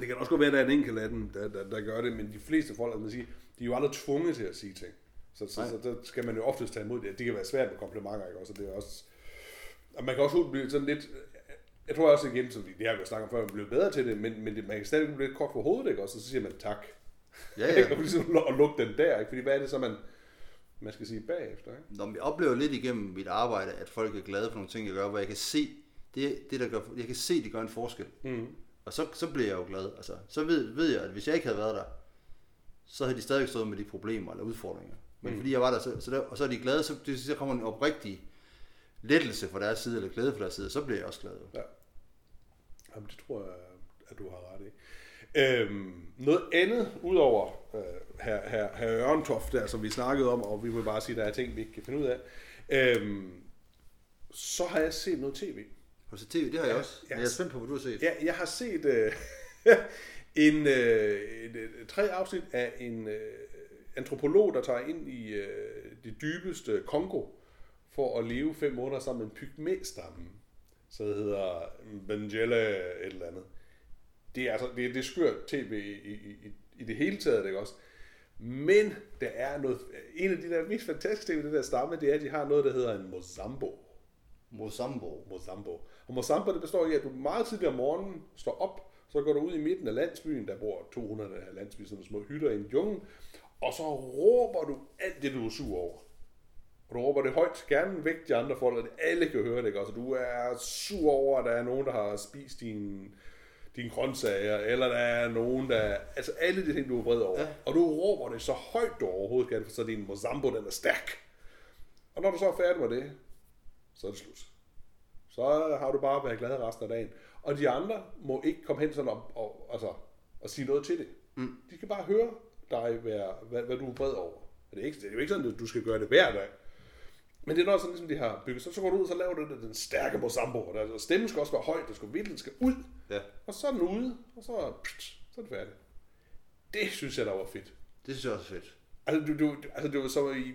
Det kan også godt være, at der er en enkelt af dem, der, der, der gør det, men de fleste folk, altså man siger, de er jo aldrig tvunget til at sige ting. Så, så, Nej. så, der skal man jo oftest tage imod det. Det kan være svært med komplimenter, ikke også? Og det er også... Og man kan også blive sådan lidt... Jeg tror også igen, som vi, det har vi jo snakket om før, man bliver bedre til det, men, men det, man kan stadig blive lidt kort på hovedet, ikke også? Og så siger man tak. Ja, Ja. og ligesom at lukke den der, ikke? Fordi hvad er det så, man, man skal sige bagefter, ikke? Når jeg oplever lidt igennem mit arbejde, at folk er glade for nogle ting, jeg gør, hvor jeg kan se, det, det der gør, jeg kan se, det gør en forskel. Mm. Og så, så bliver jeg jo glad. Altså, så ved, ved jeg, at hvis jeg ikke havde været der, så havde de stadig stået med de problemer eller udfordringer. Men Mm. fordi jeg var der, så, så der, og så er de glade, så, så kommer en oprigtig lettelse fra deres side, eller glæde fra deres side, så bliver jeg også glad. jo. Jamen, det tror jeg, at du har ret i. Øhm, noget andet, udover øh, her, her, her Ørntoft der, som vi snakkede om, og vi må bare sige, at der er ting, vi ikke kan finde ud af, øhm, så har jeg set noget tv. På så tv, det har jeg Ja, også. ja. Jeg er spændt på, hvad du har set. Ja, jeg har set øh, en, øh, en, øh, tre afsnit af en øh, antropolog, der tager ind i øh, det dybeste Kongo for at leve fem måneder sammen med en pygmæstamme, så det hedder Benjelle et eller andet. Det er, altså, det, det er skørt tv i, i, i, det hele taget, ikke også? Men der er noget, en af de der mest fantastiske ting ved det der stamme, det er, at de har noget, der hedder en mozambo. Mozambo. Mozambo. Og Mozambo, det består i, at du meget tidligere om morgenen står op, så går du ud i midten af landsbyen, der bor 200 af her landsby, sådan små hytter i en jungle, og så råber du alt det, du er sur over. Og du råber det højt, gerne væk de andre folk, og alle kan høre det, ikke? Altså, du er sur over, at der er nogen, der har spist din, dine grøntsager, eller der er nogen, der... Altså alle de ting, du er vred over. Ja. Og du råber det så højt, du overhovedet kan, for så din Mozambo, den er stærk. Og når du så er færdig med det, så er det slut. Så har du bare været glad resten af dagen. Og de andre må ikke komme hen sådan og, og, altså, og sige noget til det. Mm. De skal bare høre dig, være, hvad, hvad du er vred over. Det er, ikke, det er jo ikke sådan, at du skal gøre det hver dag. Men det er noget sådan, ligesom de har bygget. Så, så går du ud, og så laver du det, den stærke Mozambo. Og der, stemmen skal også være høj, det skal virkelig skal ud. Ja. Og så er den ude, og så, pst, så er det færdigt. Det synes jeg, der var fedt. Det synes jeg også er fedt. Altså, du, du, altså det var så i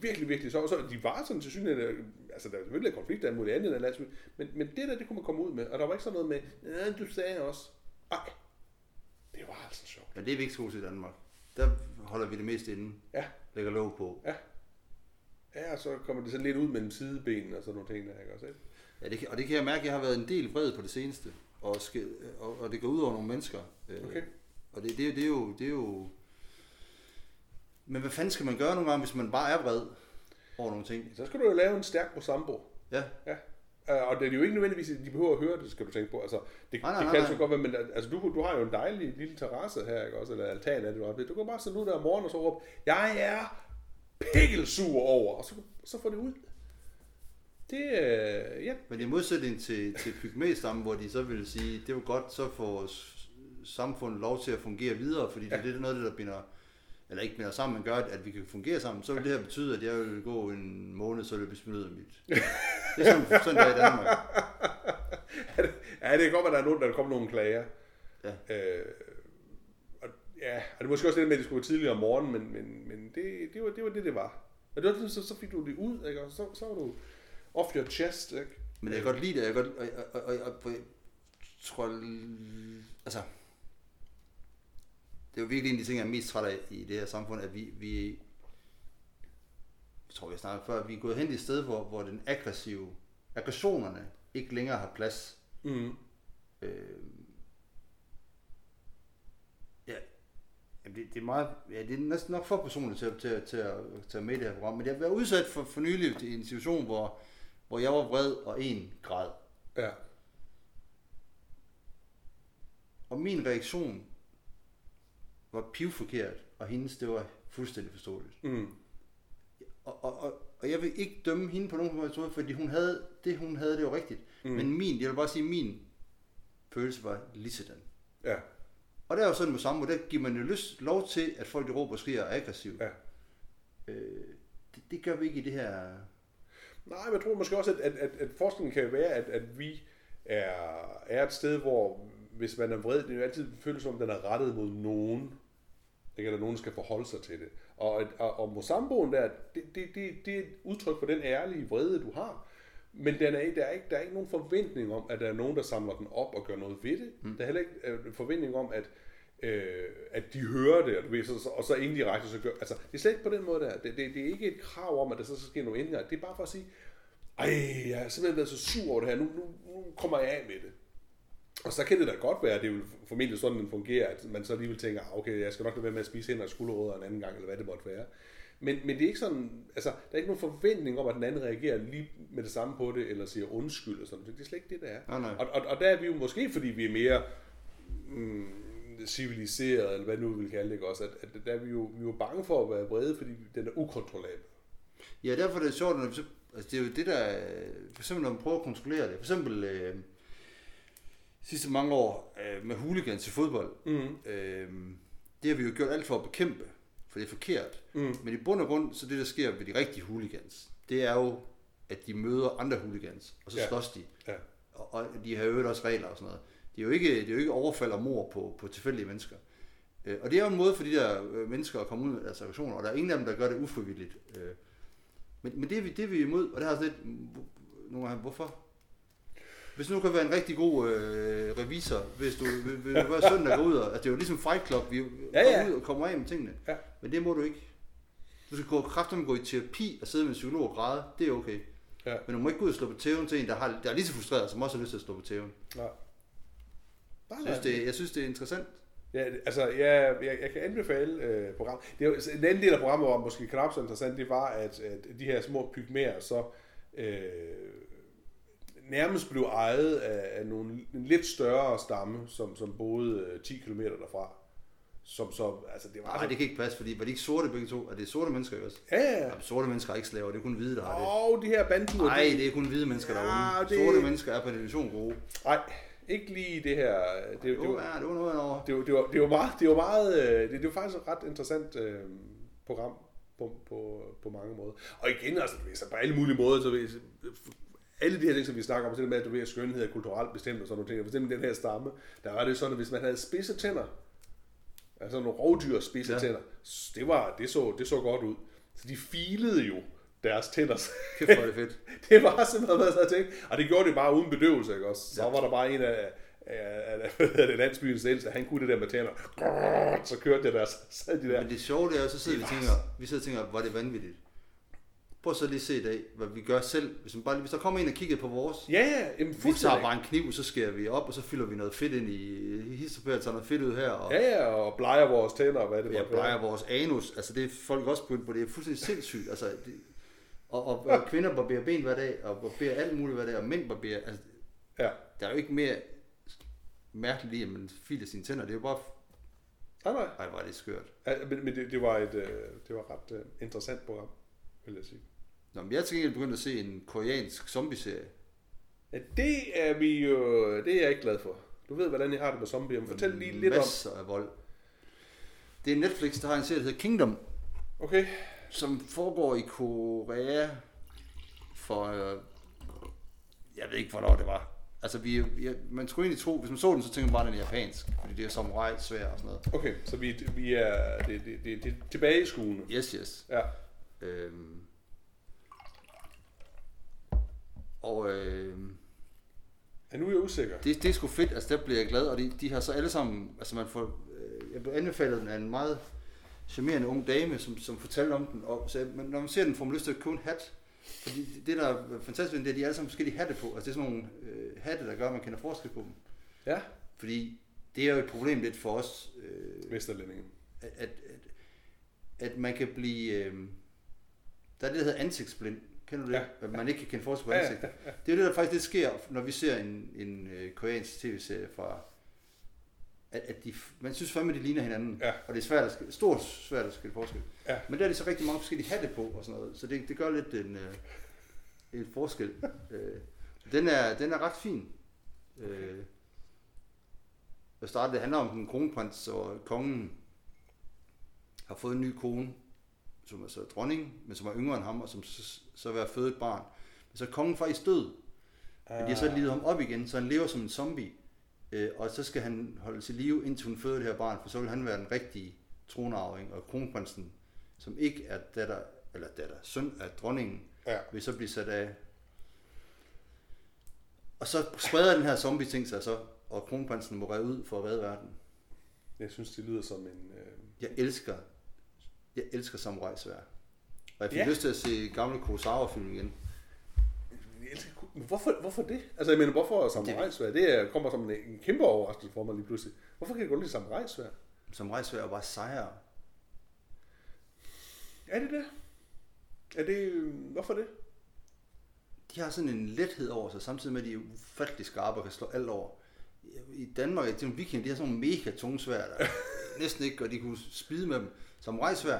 virkelig, virkelig så, så de var sådan til synligheden, altså der var selvfølgelig konflikt af muligt andet landsby, men, men det der, det kunne man komme ud med, og der var ikke sådan noget med, ja, du sagde også, ej, det var altså sjovt. Ja, det er vi ikke så til i Danmark. Der holder vi det mest inde. Ja. Lægger låg på. Ja. Ja, og så kommer det sådan lidt ud mellem sidebenene og sådan nogle ting der, ikke også? Ikke? Ja, det kan, og det kan jeg mærke, at jeg har været en del vred på det seneste. Og, skal, og, og det går ud over nogle mennesker. Øh, Okay. Og det, det, det, er jo, det er jo... Men hvad fanden skal man gøre nogle gange, hvis man bare er vred over nogle ting? Så skal du jo lave en stærk Mozambo. Ja, Ja. Øh, Og det er jo ikke nødvendigvis, at de behøver at høre det, skal du tænke på. Altså, det, Nej, nej, det kan nej. så godt være, men altså, du, du har jo en dejlig lille terrasse her, ikke også? Eller altan er det, du har. Du kan bare sidde ud der om morgenen og så råbe, jeg er pikkelsur over, og så, så får det ud. Det, øh, ja, men i modsætning til, til pygmæstammen, hvor de så vil sige, det er jo godt, så får samfundet lov til at fungere videre, fordi det, det er noget, der binder, eller ikke binder sammen, men gør, at, vi kan fungere sammen, så vil det her betyde, at jeg vil gå en måned, så blive smidt af mit. Det er sådan, sådan der i Danmark. ja, det kan godt være, at der er nogen, der kommer nogle klager. Ja. Øh, ja, og det er måske også det med, at det skulle være tidligere om morgenen, men, men, men det, det, var, det var det, det var. Og det var, så, så fik du det ud, ikke? og så, så var du off your chest. Ikke? Men jeg kan godt lide det, jeg kan godt, og, og, og, og, og tror, altså, det er jo virkelig en af de ting, jeg er mest træt af i det her samfund, at vi, vi jeg tror, vi har snakket før, vi er gået hen i et sted, hvor, hvor den aggressive, aggressionerne ikke længere har plads. Mm. Øh, Jamen, det, det, er meget, ja, det er næsten nok for personligt til, at- til, til at tage med i det her program, men jeg været udsat for, for nylig i en situation, hvor, hvor jeg var vred og en græd. Ja. Og min reaktion var pivforkert, og hendes, det var fuldstændig forståeligt. Mm. Og, og, og, og jeg vil ikke dømme hende på nogen måde, fordi hun havde, det hun havde, det var rigtigt. Mm. Men min, jeg vil bare sige, min følelse var lige sådan. Ja. Og der er jo sådan med samme, der giver man jo lyst, lov til, at folk de råber og skriger og er aggressive. Ja. Øh, det, det, gør vi ikke i det her... Nej, men jeg tror måske også, at, at, at, at forskningen kan være, at, at vi er, er et sted, hvor hvis man er vred, det er jo altid føles som, om den er rettet mod nogen. Ikke, eller nogen skal forholde sig til det. Og, og, og Mozamboen der, det, det, det, det er et udtryk for den ærlige vrede, du har. Men den er, der, er ikke, der er ikke nogen forventning om, at der er nogen, der samler den op og gør noget ved det. Mm. Der er heller ikke øh, forventning om, at, øh, at de hører det, og, du ved, så, og så indirekte så gør... Altså, det er slet ikke på den måde der. Det, det, det er ikke et krav om, at der så skal ske nogle ændringer. Det er bare for at sige, ej, jeg har simpelthen været så sur over det her, nu, nu, nu kommer jeg af med det. Og så kan det da godt være, at det vil formentlig sådan, den fungerer, at man så alligevel tænker, "Ah, okay, jeg skal nok lade være med at spise hænder og skulderrødder en anden gang, eller hvad det måtte være. Men, men det er ikke sådan, altså, der er ikke nogen forventning om, at den anden reagerer lige med det samme på det, eller siger undskyld og sådan. Det er slet ikke det, der er. Nej, nej. Og, og, og der er vi jo måske, fordi vi er mere mm, civiliseret, eller hvad nu vi vil kalde det, også, at, at der er vi jo, vi er jo bange for at være vrede, fordi den er ukontrollabel. Ja, derfor er det sjovt, når vi så, altså det er jo det der, for eksempel når man prøver at kontrollere det, for eksempel øh, sidste mange år øh, med hooligans til fodbold, Mm. øh, det har vi jo gjort alt for at bekæmpe, for det er forkert. Mm. Men i bund og grund, så det der sker ved de rigtige hooligans, det er jo, at de møder andre hooligans, og så Ja. slås de. Ja. Og, og de har jo også regler og sådan noget. Det er jo ikke, det er jo ikke overfald og mor på, på tilfældige mennesker. Øh, Og det er jo en måde for de der øh, mennesker at komme ud af deres aggressioner, og der er ingen af dem, der gør det ufrivilligt. Øh, Men, men det, er vi, det er vi imod, og det har sådan lidt, nogle gange, hvorfor? Hvis nu kan være en rigtig god øh, revisor, hvis du vil, vil hver søndag gå ud og... Altså, det er jo ligesom Fight Club, vi ja. ja. ud og kommer af med tingene. Ja. Men det må du ikke. Du skal gå kraftigt gå i terapi og sidde med en psykolog og græde. Det er okay. Ja. Men du må ikke gå ud og slå på tæven til en, der, har, der er lige så frustreret, som også har lyst til at slå på tæven. Ja. Jeg synes, det, jeg synes, det er interessant. Ja, altså, ja, jeg, jeg kan anbefale øh, program. Det er jo, en anden del af programmet var måske knap så interessant, det var, at, at de her små pygmæer så øh, nærmest blev ejet af, af nogle, en lidt større stamme, som, som boede øh, 10 km derfra. Som så, altså det var... Nej, det kan ikke passe, fordi var de ikke sorte begge to? Er det sorte mennesker også? Ja, ja, ja. Jamen, sorte mennesker er ikke slaver, det er kun hvide, der har det. Og de her bandbuer, Nej, det er kun hvide mennesker, der Ja, er onde. det- Sorte mennesker er per definition gode. Nej, ikke lige det her. Det, det, Jo, var, ja, det var noget over. det, var, det, var, det var meget, det var meget, øh, det, det var faktisk et ret interessant øh, program på, på, på mange måder. Og igen, altså, du ved, så på alle mulige måder, så ved, alle de her ting, som vi snakker om, det med, at du ved, at skønhed er kulturelt bestemt og sådan nogle ting, og bestemt den her stamme, der var det sådan, at hvis man havde spidse tænder, altså nogle rovdyr spidse ja. Tænder, det, var, det, så, det så godt ud. Så de filede jo deres tænder. Kæft, hvor er det fedt. det var simpelthen, hvad jeg tænkte. Og det gjorde det bare uden bedøvelse, ikke også? Så Ja. var der bare en af, af, det, landsbyens ældste, han kunne det der med tænder. Så kørte det der, så sad de der. Men det sjove det er, så sidder vi og tænker, vi sidder og tænker, hvor er det vanvittigt. Prøv så lige at se i dag, hvad vi gør selv. Hvis, man bare, hvis der kommer en og kigger på vores, Ja, ja, jamen, vi tager bare en kniv, så skærer vi op, og så fylder vi noget fedt ind i histopæret, tager noget fedt ud her, og Ja, ja, og bleger vores tænder, og hvad det være. plejer vores anus. Altså det er folk også begyndt på, det er fuldstændig sindssygt. Altså, det, og, og, og, kvinder barberer ben hver dag, og barberer alt muligt hver dag, og mænd barberer, altså Ja. der er jo ikke mere mærkeligt i, at man filer sine tænder. Det er jo bare, Nej, nej. ej, er det skørt. Ja, men, men det, det, var et, øh, det var ret uh, interessant program, vil jeg sige. Nå, men jeg er til gengæld begyndt at se en koreansk zombie-serie. Ja, det er vi jo, det er jeg ikke glad for. Du ved, hvordan jeg har det med zombier. Men Fortæl lige lidt om. Masser af vold. Det er Netflix, der har en serie, der hedder Kingdom, Okay. som foregår i Korea for, øh, jeg ved ikke, hvornår det var. Altså, vi, jeg, man skulle egentlig tro, hvis man så den, så tænker man bare, at den er japansk, fordi det er samurai svær og sådan noget. Okay, så vi, vi er det, det, det, det, tilbage i skolen. Yes, yes. Ja. Øhm. Og øhm, Ja, nu er jeg usikker. det, det er sgu fedt, altså der bliver jeg glad, og de, de har så alle sammen, altså man får, øh, jeg blev anbefalet den af en meget charmerende ung dame, som, som fortalte om den, og så, men når man ser den, får man lyst til at købe en hat, fordi det, der er fantastisk, det er, at de alle sammen forskellige hatte på, altså det er sådan nogle øh, hatte, der gør, at man kender forskel på dem, Ja. fordi det er jo et problem lidt for os, øh, Vesterlændingen. at, at, at, at man kan blive... Øh, der er det, der hedder ansigtsblind. Kender du det? Ja. At man ikke kan kende forskel på Ja, ja. Det er jo det, der faktisk det sker, når vi ser en, en øh, koreansk tv-serie fra... At, at de, man synes fandme, de ligner hinanden. Ja. Og det er svært at, stort svært at skille forskel. Ja. Men der er de så rigtig mange forskellige hatte på og sådan noget. Så det, det gør lidt en, øh, en forskel. øh, den, er, den er ret fin. Øh, at starte, det handler om den kronprins og kongen har fået en ny kone, som er så dronning, men som er yngre end ham, og som så, så er at føde et barn. Men så er kongen faktisk død. Men de har så livet ham op igen, så han lever som en zombie. Øh, og så skal han holde til live, indtil hun føder det her barn, for så vil han være den rigtige tronarving, og kronprinsen, som ikke er datter, eller datter, søn af dronningen, Ja. vil så blive sat af. Og så spreder den her zombie-ting sig så, og kronprinsen må redde ud for at redde verden. Jeg synes, det lyder som en... Øh... Jeg elsker, jeg elsker samurai svær. Og jeg fik Ja. lyst til at se gamle Kurosawa-film igen. Jeg elsker ku- Men hvorfor, hvorfor det? Altså, jeg mener, hvorfor samurajsvær? Det er, kommer som en, en kæmpe overraskelse for mig lige pludselig. Hvorfor kan jeg godt lide samurajsvær? Samurai svær er bare sejere. Er det det? Er det... øh, Hvorfor det? De har sådan en lethed over sig, samtidig med at de er ufattelig skarpe og kan slå alt over. I Danmark, det er en viking, de har sådan nogle mega tunge svær, der næsten ikke, og de kunne spide med dem. Samurai svær,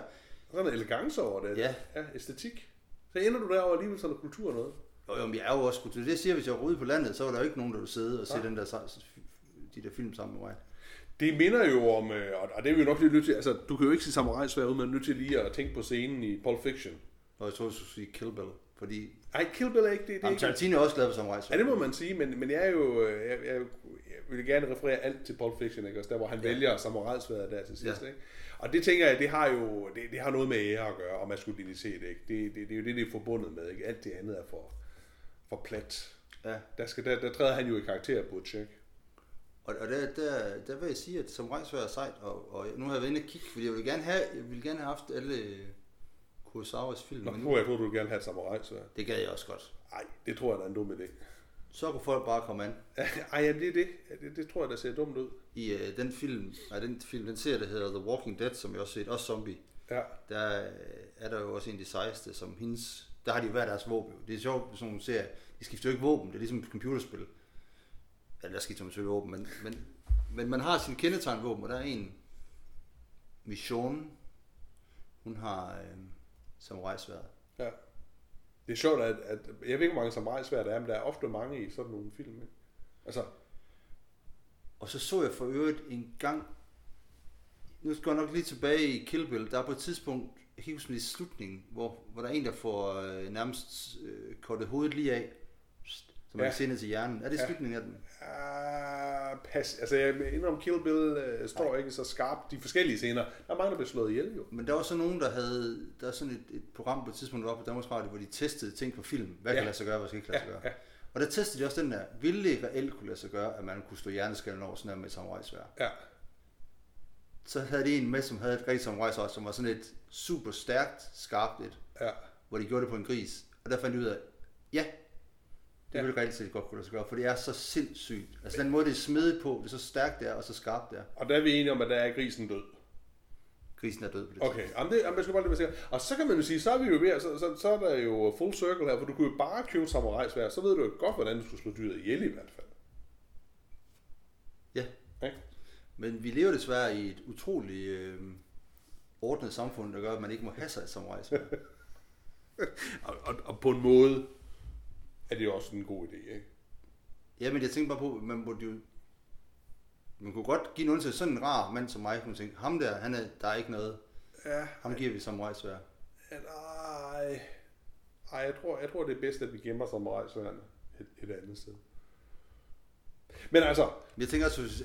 Der er noget elegance over det. Ja. ja æstetik. Så ender du derovre alligevel sådan noget kultur og noget. Jo, jo, men jeg er jo også til det. Siger, hvis jeg var ude på landet, så var der jo ikke nogen, der ville sidde og se Nej. den der, de der film sammen med mig. Det minder jo om, øh, og- det er vi jo nok lige nødt til, altså du kan jo ikke sige samurajsvær man er nødt til lige at tænke på scenen i Pulp Fiction. Og jeg tror, du skulle sige Kill Bill, fordi... Ej, Kill Bill er ikke det. det Jamen. Tarantino er også glad for Samurai Ja, det må man sige, men, men jeg er jo, øh, jeg, jeg, jeg vil gerne referere alt til Pulp Fiction, ikke? Også der, hvor han. Ja. vælger samurajsværet der til sidst, Ja. ikke? Og det tænker jeg, det har jo, det, det har noget med ære at gøre, og maskulinitet, ikke? Det, det, det er jo det, det er forbundet med, ikke? Alt det andet er for, for plat. Ja. Der, skal, der, der træder han jo i karakter på et check. Og, og der, der, der vil jeg sige, at som rejsvær er sejt, og, og nu har jeg været inde og kigge, fordi jeg ville gerne have, jeg ville gerne have haft alle Kurosawas film, Nå, men nu jeg tror, du vil gerne have et samurai, så... det gad jeg også godt. Nej, det tror jeg, der er en dum idé. Så kunne folk bare komme an. Ej, ja, det er det. Det. Det tror jeg, der ser dumt ud. I uh, den film, nej, den film, den serie, der hedder The Walking Dead, som jeg også set, også zombie, Ja, der øh, er der jo også en af de sejeste, som hendes, der har de hver deres våben. Det er sjovt, sådan nogle serier, de skifter jo ikke våben, det er ligesom et computerspil. Ja, der skifter man selvfølgelig våben, men, men, men man har sin kendetegnvåben, og der er en mission, hun har øh, samurajsværet. ja. Det er sjovt, at, at jeg ved ikke, hvor mange samurai-svær der er, men der er ofte mange i sådan nogle film. Ikke? Altså, Og så så jeg for øvrigt en gang, nu skal jeg nok lige tilbage i Kill Bill, der er på et tidspunkt, jeg kan huske, i slutningen, hvor, hvor der er en, der får øh, nærmest øh, kortet hovedet lige af, så man Ja. kan se ned til hjernen. Er det Ja. slutningen af den? Ah, pas. Altså, jeg indrøm, Kill Bill uh, står ikke så skarpt. De forskellige scener, der er mange, der bliver slået ihjel jo. Men der var så nogen, der havde, der er sådan et, et program på et tidspunkt, var på Danmarks Radio, hvor de testede ting på film. Hvad Ja. kan lade sig gøre, hvad skal ikke lade sig Ja, gøre. ja. Og der testede de også den der, ville det reelt kunne lade sig gøre, at man kunne stå hjerneskallen over sådan her med et samurajsvær. Ja, Så havde de en med, som havde et rigtigt samurajsvær, som var sådan et super stærkt, skarpt et, ja. hvor de gjorde det på en gris. Og der fandt de ud af, ja, det Ja. ville reelt set godt kunne lade sig gøre, for det er så sindssygt. Altså den måde, det er smedet på, det er så stærkt det er, og så skarpt det er. Og der er vi enige om, at der er grisen død. Grisen er død på det Okay, jamen det, jamen jeg skal bare lige sikker. Og så kan man jo sige, så er vi jo ved, så, så, så er der jo full circle her, for du kunne jo bare købe samurai svær, så ved du jo godt, hvordan du skulle slå dyret ihjel i hvert fald. Ja, Ikke? Men vi lever desværre i et utroligt øh, ordnet samfund, der gør, at man ikke må have sig et samurajsværd. Og, og, og, på en måde er det jo også en god idé, ikke? ja, men jeg tænker bare på, man burde jo... Man kunne godt give nogen til sådan en rar mand som mig, kunne tænke, ham der, han er, der er ikke noget. Ja, Ham giver vi samurajsværd. nej. Ej, jeg tror, jeg tror det er bedst, at vi gemmer samurai sværene et, et andet sted. Men altså, jeg tænker også, hvis,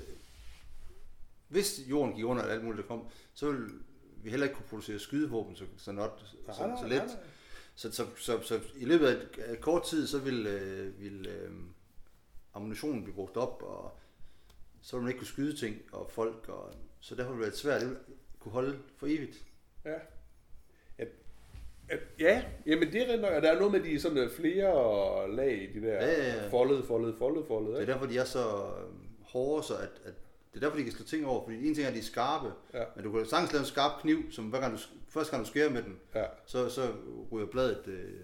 hvis jorden gik under, og alt muligt der kom, så ville vi heller ikke kunne producere skydevåben så, så, not, så, nej, så, nej, så nej, let. nej. Så, så, så, så, i løbet af af kort tid, så ville, øh, ville øh, ammunitionen blive brugt op, og så ville man ikke kunne skyde ting og folk, og, så derfor ville det være svært, ville kunne holde for evigt. Ja. At, at, ja, jamen det er rent nok, at der er noget med de sådan øh, flere lag i de der Ja, ja, ja. foldet, foldet, foldet, foldet. Det er derfor, de er så øh, hårde, så at, at det er derfor, de kan slå ting over, fordi en ting er, at de er skarpe, Ja. men du kan sagtens lave en skarp kniv, som hver gang du, første gang du skærer med den, Ja. så, så ryger bladet øh,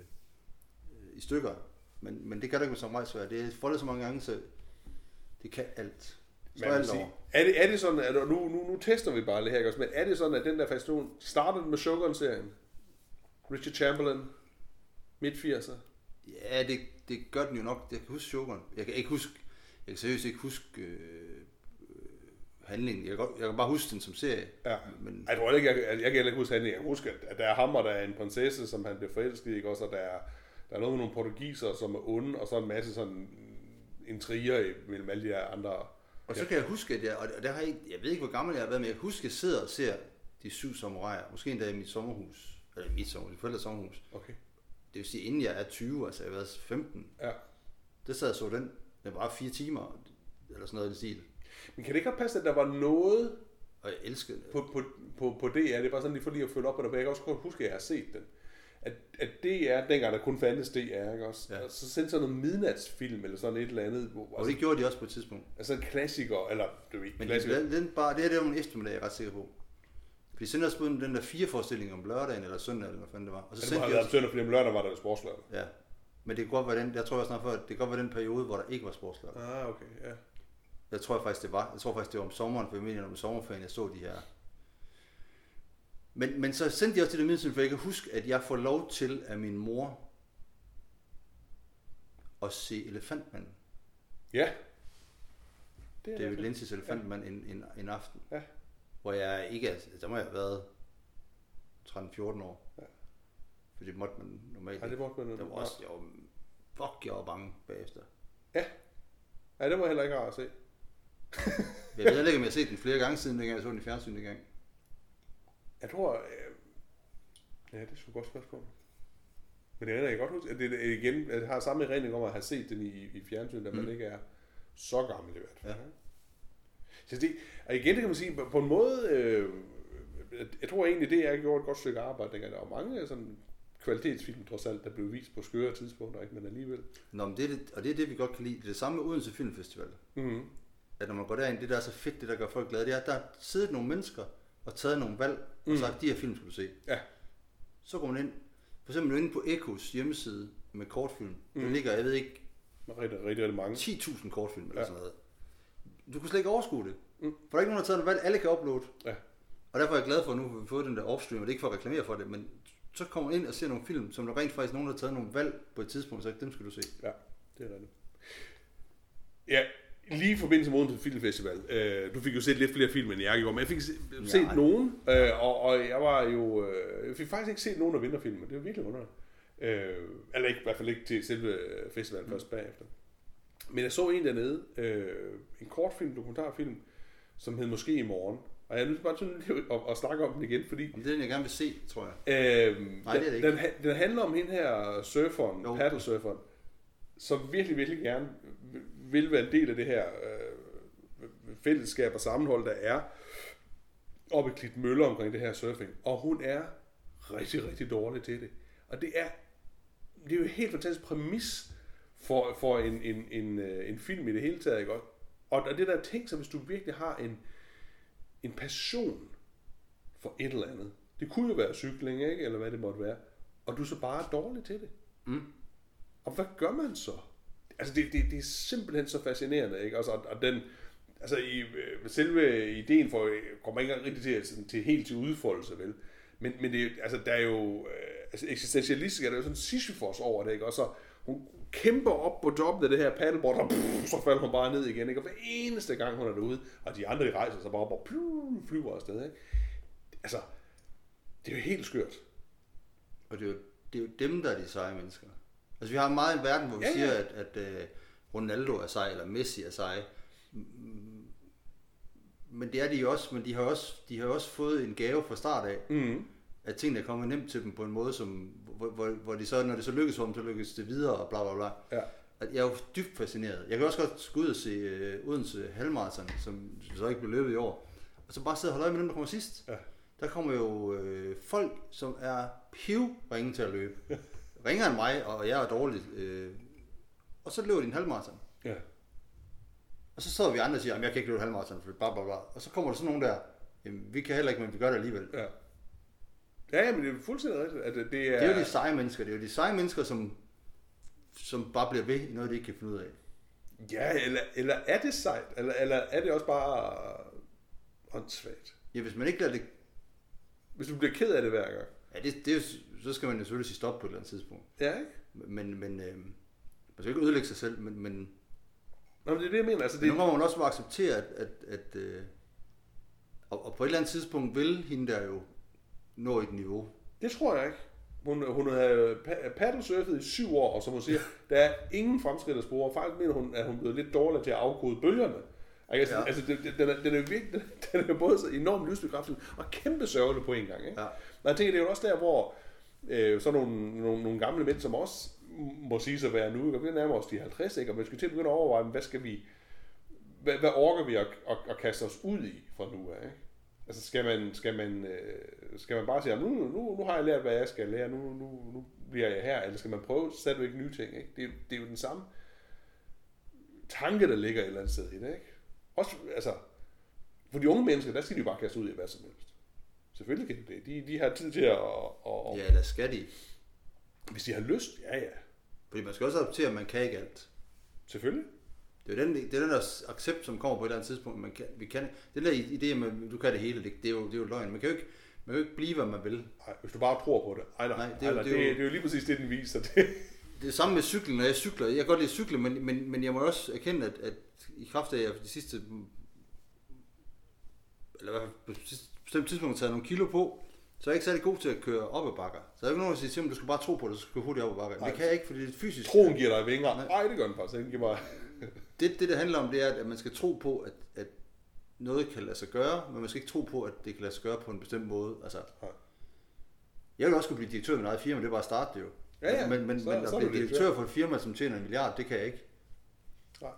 i stykker. Men, men det kan du ikke med samurajsværd. Det er foldet så mange gange, så det kan alt. Så Man alt sige, er, det, er det sådan, at nu, nu, nu tester vi bare det her, men er det sådan, at den der fascination startede med Shogun-serien? Richard Chamberlain, midt 80'er. Ja, det, det gør den jo nok. Jeg kan huske Shogun. Jeg kan ikke huske, jeg kan seriøst ikke huske øh, handlingen. Jeg kan, godt, jeg kan bare huske den som serie. Ja. Men Jeg tror ikke, jeg, jeg, jeg kan heller ikke huske handlingen. Jeg kan huske, at, der er ham, og der er en prinsesse, som han bliver forelsket i, også? Og der er, der er noget med nogle portugiser, som er onde, og så en masse sådan intriger mellem alle de her andre. Og så kan jeg huske, at jeg, og der har jeg, jeg ved ikke, hvor gammel jeg har været, men jeg kan huske, at jeg sidder og ser de syv samuraier, måske endda i mit sommerhus, eller i mit sommerhus, mit forældres sommerhus. Okay. Det vil sige, inden jeg er 20, altså jeg har været 15, Ja. der sad jeg så den, den var fire timer, eller sådan noget i den stil. Men kan det ikke godt passe, at der var noget Og jeg elskede det. på, på, på, på DR, det er bare sådan lige for lige at følge op på det, for jeg kan også godt huske, at jeg har set den. At, at DR, dengang der kun fandtes DR, ikke også? Ja. Og så sendte sådan noget midnatsfilm, eller sådan et eller andet, hvor, Og det gjorde de også på et tidspunkt. altså en klassiker, eller du ved, Men klassiker. den, den bare, det her det var en eftermiddag, jeg er ret sikker på. De sendte også den der fire forestilling om lørdagen eller søndag, eller hvad fanden det var. Og så det må sendte have de været om også, søndag, fordi om lørdag var der jo sportslørdag. ja. Men det kan godt være den, jeg tror også snart før, det kan godt være den periode, hvor der ikke var sportslørdag. Ah, okay, ja. Jeg tror faktisk, det var. Jeg tror faktisk, det var om sommeren, for jeg om sommerferien, jeg så de her. Men, men så sendte de også til det middel, for jeg kan huske, at jeg får lov til af min mor at se Elefantmanden. Ja. Det er David. Lynch's Elefantmand en, en, en aften. Ja. Hvor jeg ikke, er- der må jeg have været 13-14 år. Ja. For det måtte man normalt Ja, det måtte man Der var også, jeg var, fuck, jeg var bange bagefter. Ja, det var heller ikke rart at se. Jeg ved heller ikke, om jeg har set den flere gange siden, dengang jeg så den i fjernsyn gang. Jeg tror... Øh... Ja, det er sgu et godt spørgsmål. Men det er jeg godt huske, det er igen, jeg har samme erindring om at have set den i, i fjernsyn, at man Mm. ikke er så gammel i hvert fald. Ja. Så det, og igen, det kan man sige, på- en måde, øh, jeg tror egentlig, det er gjort et godt stykke arbejde, dengang der var mange sådan kvalitetsfilm, trods alt, der blev vist på skøre tidspunkter, ikke? men alligevel. Nå, men det er det, og det er det, vi godt kan lide. Det er det samme med Odense Filmfestival. Mm. At når man går derind, det der er så fedt, det der gør folk glade, det er, at der er siddet nogle mennesker og taget nogle valg og Mm. sagt, de her film skal du se. Ja. Så går man ind, for eksempel inde på Ekos hjemmeside med kortfilm. Mm. Der ligger, jeg ved ikke, Rigtig, rigtig, rigtig mange. 10.000 kortfilm eller Ja. sådan noget. Du kan slet ikke overskue det. Mm. For der er ikke nogen, der har taget en valg, alle kan uploade. Ja. Og derfor er jeg glad for, at nu har vi fået den der offstream, og det er ikke for at reklamere for det, men så kommer ind og ser nogle film, som der rent faktisk nogen, der har taget nogle valg på et tidspunkt, så dem skal du se. Ja, det er rigtigt. Ja, lige i forbindelse med Odense Filmfestival. Øh, du fik jo set lidt flere film, end jeg gjorde, men jeg fik se, set Nej. nogen, øh, og, og jeg var jo... Øh, jeg fik faktisk ikke set nogen af vinterfilmene. Det var virkelig underligt. Øh, eller ikke, i hvert fald ikke til selve festivalen mm. først bagefter. Men jeg så en dernede, øh, en kortfilm, dokumentarfilm, som hed Måske i morgen. Og jeg er til bare sådan lige at, at, snakke om den igen, fordi Om det er den, jeg gerne vil se, tror jeg. Øhm, Nej, det er det den, ikke. den, den handler om hende her surferen, paddlesurferen, som virkelig, virkelig gerne vil være en del af det her øh, fællesskab og sammenhold, der er oppe i Klitmøller omkring det her surfing. Og hun er rigtig, rigtig dårlig til det. Og det er, det er jo en helt fantastisk præmis for, for en, en, en, øh, en film i det hele taget. Ikke? Og, og det der ting, så hvis du virkelig har en, en passion for et eller andet. Det kunne jo være cykling, ikke? eller hvad det måtte være. Og du er så bare dårlig til det. Mm. Og hvad gør man så? Altså, det, det, det er simpelthen så fascinerende, ikke? Altså, og, og den, altså, i, øh, selve ideen for, øh, kommer ikke engang rigtig til, sådan, til helt til udfoldelse, vel? Men, men det, altså, der er jo, øh, altså, eksistentialistisk er der jo sådan Sisyphos over det, ikke? Og så, hun kæmper op på toppen af det her paddleboard, og pff, så falder hun bare ned igen, ikke? Og hver eneste gang, hun er derude, og de andre, de rejser sig bare op og pff, flyver afsted, ikke? Altså, det er jo helt skørt. Og det er, jo, det er jo dem, der er de seje mennesker. Altså vi har meget en verden, hvor vi Ja, ja, ja. siger, at, at uh, Ronaldo er sej, eller Messi er sej. Men det er de jo også, men de har også, de har også fået en gave fra start af, Mm. at tingene er kommet nemt til dem på en måde, som, hvor, hvor, hvor de så, når det så lykkes for dem, så lykkes det videre, og bla bla bla. Ja. At Jeg er jo dybt fascineret. Jeg kan også godt gå ud og se uh, Odense Halvmarathon, som så ikke blev løbet i år. Og så bare sidde og holde øje med dem, der kommer sidst. Ja. Der kommer jo øh, folk, som er pivringe til at løbe. Ringer end mig, og jeg er dårlig. Øh, og så løber de en halvmarathon. Ja. Og så sidder vi andre og siger, at jeg kan ikke løbe halvmarathon, for bla bla bla. Og så kommer der sådan nogen der, jamen, vi kan heller ikke, men vi gør det alligevel. Ja. Ja, men det er fuldstændig rigtigt. At det, det er... Det er jo de seje mennesker. Det er jo de seje mennesker, som, som bare bliver ved i noget, de ikke kan finde ud af. Ja, eller, eller er det sejt? Eller, eller er det også bare åndssvagt? Ja, hvis man ikke lader det... Hvis du bliver ked af det hver gang. Ja, det, det er jo, så skal man jo selvfølgelig sige stop på et eller andet tidspunkt. Ja, ikke? Men, men øh, man skal ikke ødelægge sig selv, men, men Nå, men det er det, jeg mener. Altså, det, gange må man også bare acceptere, at, at, at øh, og, og på et eller andet tidspunkt vil hende der jo nå et niveau. det tror jeg ikke. Hun, hun havde pa- paddlesurfet i syv år, og som hun siger, der er ingen fremskridt at spore. Faktisk mener hun, at hun er blevet lidt dårligere til at afkode bølgerne. Altså, ja. Altså det, det, den, er, den er virkelig, den er både så enormt livsbekræftende og kæmpe sørgelig på en gang. Ikke? Ja. Men jeg tænker, det er jo også der, hvor øh, så nogle, nogle, nogle gamle mænd, som også må sige sig være nu, og vi nærmer os de 50, ikke? og man skal til at begynde at overveje, hvad skal vi, hvad, hvad orker vi at, at, at, kaste os ud i fra nu af? Ikke? Altså skal man, skal man, øh, skal man bare sige, nu, nu, nu har jeg lært, hvad jeg skal lære, nu, nu, nu bliver jeg her, eller skal man prøve stadigvæk nye ting? Ikke? Det, det er jo den samme tanke, der ligger et eller andet sted i det. Ikke? Også, altså, for de unge mennesker, der skal de jo bare kaste ud i hvad som helst. Selvfølgelig kan de det. De, de har tid til at, at, at Ja, eller skal de? hvis de har lyst, ja ja, Fordi man skal også acceptere, at man kan ikke alt. selvfølgelig. Det er den, det er den der accept, som kommer på et eller andet tidspunkt. Man kan, vi kan, den der idé, man, du kan det hele, det, det, er jo, det er jo løgn. Man kan jo ikke, man kan jo ikke blive, hvad man vil. Nej, hvis du bare tror på det. Ej, nej, Nej, det er nej, det det, er jo- det, det, er jo lige præcis det, den viser. Det. Det samme med cyklen, når jeg cykler. Jeg kan godt lide at cykle, men, men, men jeg må også erkende, at, at i kraft af, at jeg de sidste eller i hvert fald på bestemt tidspunkt har taget nogle kilo på, så er jeg ikke særlig god til at køre op ad bakker. Så der er ikke nogen, der siger til mig, du skal bare tro på det, så skal du hurtigt op ad bakker. Nej. det kan jeg ikke, fordi det er fysisk. Troen giver dig vinger. Nej. Nej, det gør den faktisk. Den giver mig... Det, det, det handler om, det er, at man skal tro på, at, at noget kan lade sig gøre, men man skal ikke tro på, at det kan lade sig gøre på en bestemt måde. Altså, Nej. jeg vil også kunne blive direktør i mit eget firma, det er bare at starte det jo. Ja, ja. Men, men, Så- men at så er blive direktør. for et firma, som tjener en milliard, det kan jeg ikke. Nej.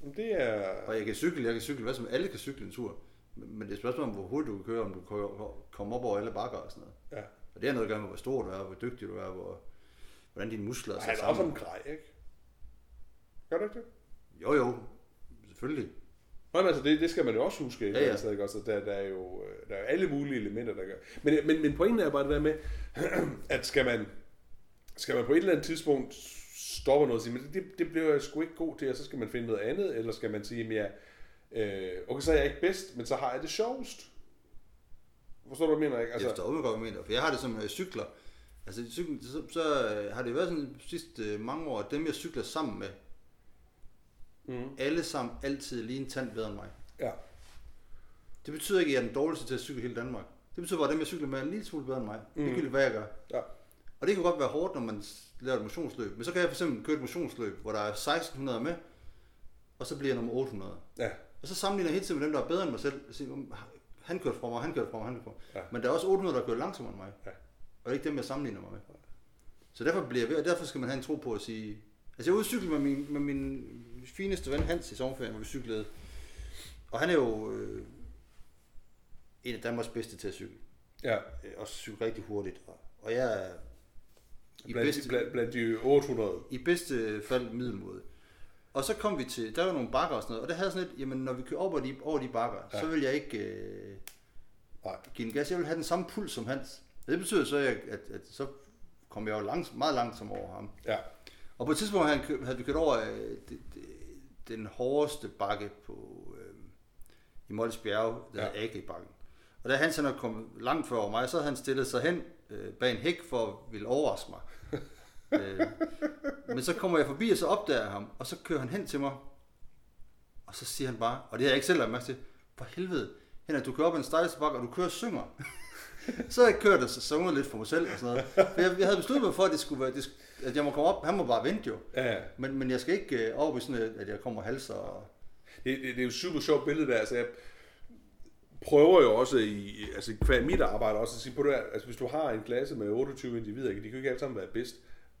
Men det er... Og jeg kan cykle, jeg kan cykle, hvad som alle kan cykle en tur. Men det er et spørgsmål om, hvor hurtigt du kan køre, om du kan komme op over alle bakker og sådan noget. Ja. Og det har noget at gøre med, hvor stor du er, hvor dygtig du er, hvor, hvordan dine muskler er Han sat er også sammen. en grej, ikke? Gør du ikke det? Jo, jo, selvfølgelig. Nå, men altså, det, det skal man jo også huske. Ja, ja. Altså, ikke? Altså, der, der, er jo øh, der er alle mulige elementer, der gør. Men, men, men pointen er bare det der med, at skal man, skal man på et eller andet tidspunkt stoppe noget og sige, men det, det bliver jeg sgu ikke god til, og så skal man finde noget andet, eller skal man sige, at øh, okay, så er jeg ikke bedst, men så har jeg det sjovest. Forstår du, hvad jeg mener? Ikke? Altså, jeg forstår hvad jeg mener. For jeg har det som øh, cykler. Altså, cykel, så, så øh, har det været sådan de sidste øh, mange år, at dem jeg cykler sammen med, mm, alle sammen altid lige en tand bedre end mig. ja. Det betyder ikke, at jeg er den dårligste til at cykle i hele Danmark. Det betyder bare, at dem jeg cykler med er en lille smule bedre end mig. Mm. Det kan hvad jeg gør. Ja. Og det kan godt være hårdt, når man laver et motionsløb. Men så kan jeg for eksempel køre et motionsløb, hvor der er 1600 med, og så bliver jeg nummer 800. Ja. Og så sammenligner jeg hele tiden med dem, der er bedre end mig selv. Jeg siger, "Um, han kørte fra mig, han kørte fra mig, han kørte fra mig. Ja. Men der er også 800, der kører langsommere end mig. Ja. Og det er ikke dem, jeg sammenligner mig med. Så derfor bliver jeg ved, og derfor skal man have en tro på at sige... Altså jeg cykle med min, med min fineste ven Hans i sommerferien, hvor vi cyklede. Og han er jo øh, en af Danmarks bedste til at cykle. ja. Øh, og cykle rigtig hurtigt. Og, og jeg er i Blandt, bedste, blandt, blandt de 800. i bedste fald middelmåde. Og så kom vi til, der var nogle bakker og sådan noget, og det havde sådan lidt, jamen når vi kører over de, over de bakker, Ja. så vil jeg ikke øh, Nej. give en gas, jeg vil have den samme puls som Hans. Det betyder så, at, at, at så kom jeg jo langs, meget langsomt over ham. Ja. Og på et tidspunkt havde, kø- havde vi kørt over øh, det, det, den hårdeste bakke på, øh, i Molles Bjerge, der Ja. ja. Agri-bakken. Og da han er kommet langt før over mig, så havde han stillet sig hen øh, bag en hæk for at ville overraske mig. øh, men så kommer jeg forbi, og så opdager jeg ham, og så kører han hen til mig, og så siger han bare, og det har jeg ikke selv lagt mærke til, for helvede, Henrik, du kører op ad en stejleste bakke, og du kører og synger. Så jeg kørt og sunget lidt for mig selv og sådan noget. For jeg, jeg havde besluttet mig for, at, det skulle være, det, at jeg må komme op, han må bare vente jo. Ja. Men, men jeg skal ikke øh, over sådan, at- at jeg kommer halser. Og... Det, det, det er jo et super sjovt billede der. Altså, jeg prøver jo også i, altså hver mit arbejde også at sige på det her, altså hvis du har en klasse med 28 individer, de kan jo ikke alle sammen være bedst,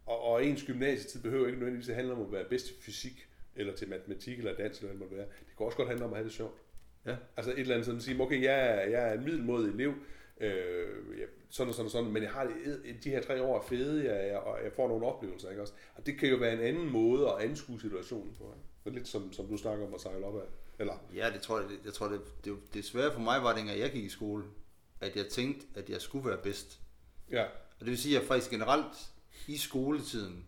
og, og ens gymnasietid behøver ikke nødvendigvis at handle om at være bedst til fysik, eller til matematik, eller dans, eller hvad det måtte være. Det kan også godt handle om at have det sjovt. Ja. Altså et eller andet sådan at sige, okay, jeg er, jeg er en middelmådig elev, øh, ja, sådan og sådan og sådan, men jeg har de her tre år er fede, jeg, jeg, og jeg får nogle oplevelser, ikke også? Og det kan jo være en anden måde at anskue situationen på. Ikke? Lidt som, som du snakker om at sejle op af. Eller, Ja, det tror jeg, det, jeg tror, det, det, det svære for mig var, dengang jeg gik i skole, at jeg tænkte, at jeg skulle være bedst. ja, Og det vil sige, at jeg faktisk generelt i skoletiden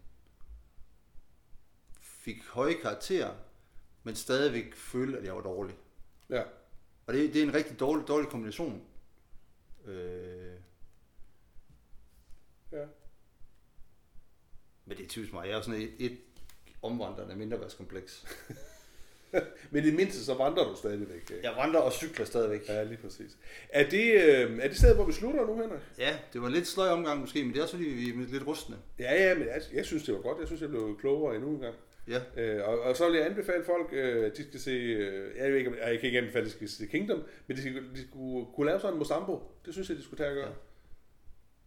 fik høje karakterer, men stadigvæk følte, at jeg var dårlig. ja, Og det, det er en rigtig dårlig, dårlig kombination. Øh, ja. men det er typisk mig. Jeg er sådan et, et omvandrende mindreværdskompleks. Men i det mindste, så vandrer du stadigvæk. Ikke? Jeg vandrer og cykler stadigvæk. Ja, lige præcis. Er det, øh, er det stedet, hvor vi slutter nu, Henrik? Ja, det var en lidt sløj omgang måske, men det er også fordi, vi er lidt rustne. Ja, ja, men jeg, jeg synes, det var godt. Jeg synes, jeg blev klogere endnu en gang. Ja, Øh, og, og så vil jeg anbefale folk, øh, at de skal se, øh, jeg, ved ikke, jeg kan ikke anbefale, at de skal se Kingdom, men de, skal, de skulle kunne lave sådan en Mosambo. Det synes jeg, de skulle tage at gøre. Ja.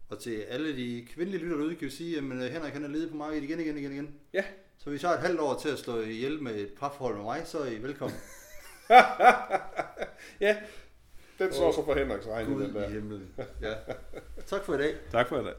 og til alle de kvindelige lytter derude, kan vi sige, at men, øh, Henrik han er ledet på markedet igen, igen, igen, igen. Ja. Så hvis jeg har et halvt år til at slå ihjel med et parforhold med mig, så er I velkommen. ja, den står så for Henriks regning, Gud den der. i himlen. Ja. Tak for i dag. Tak for det.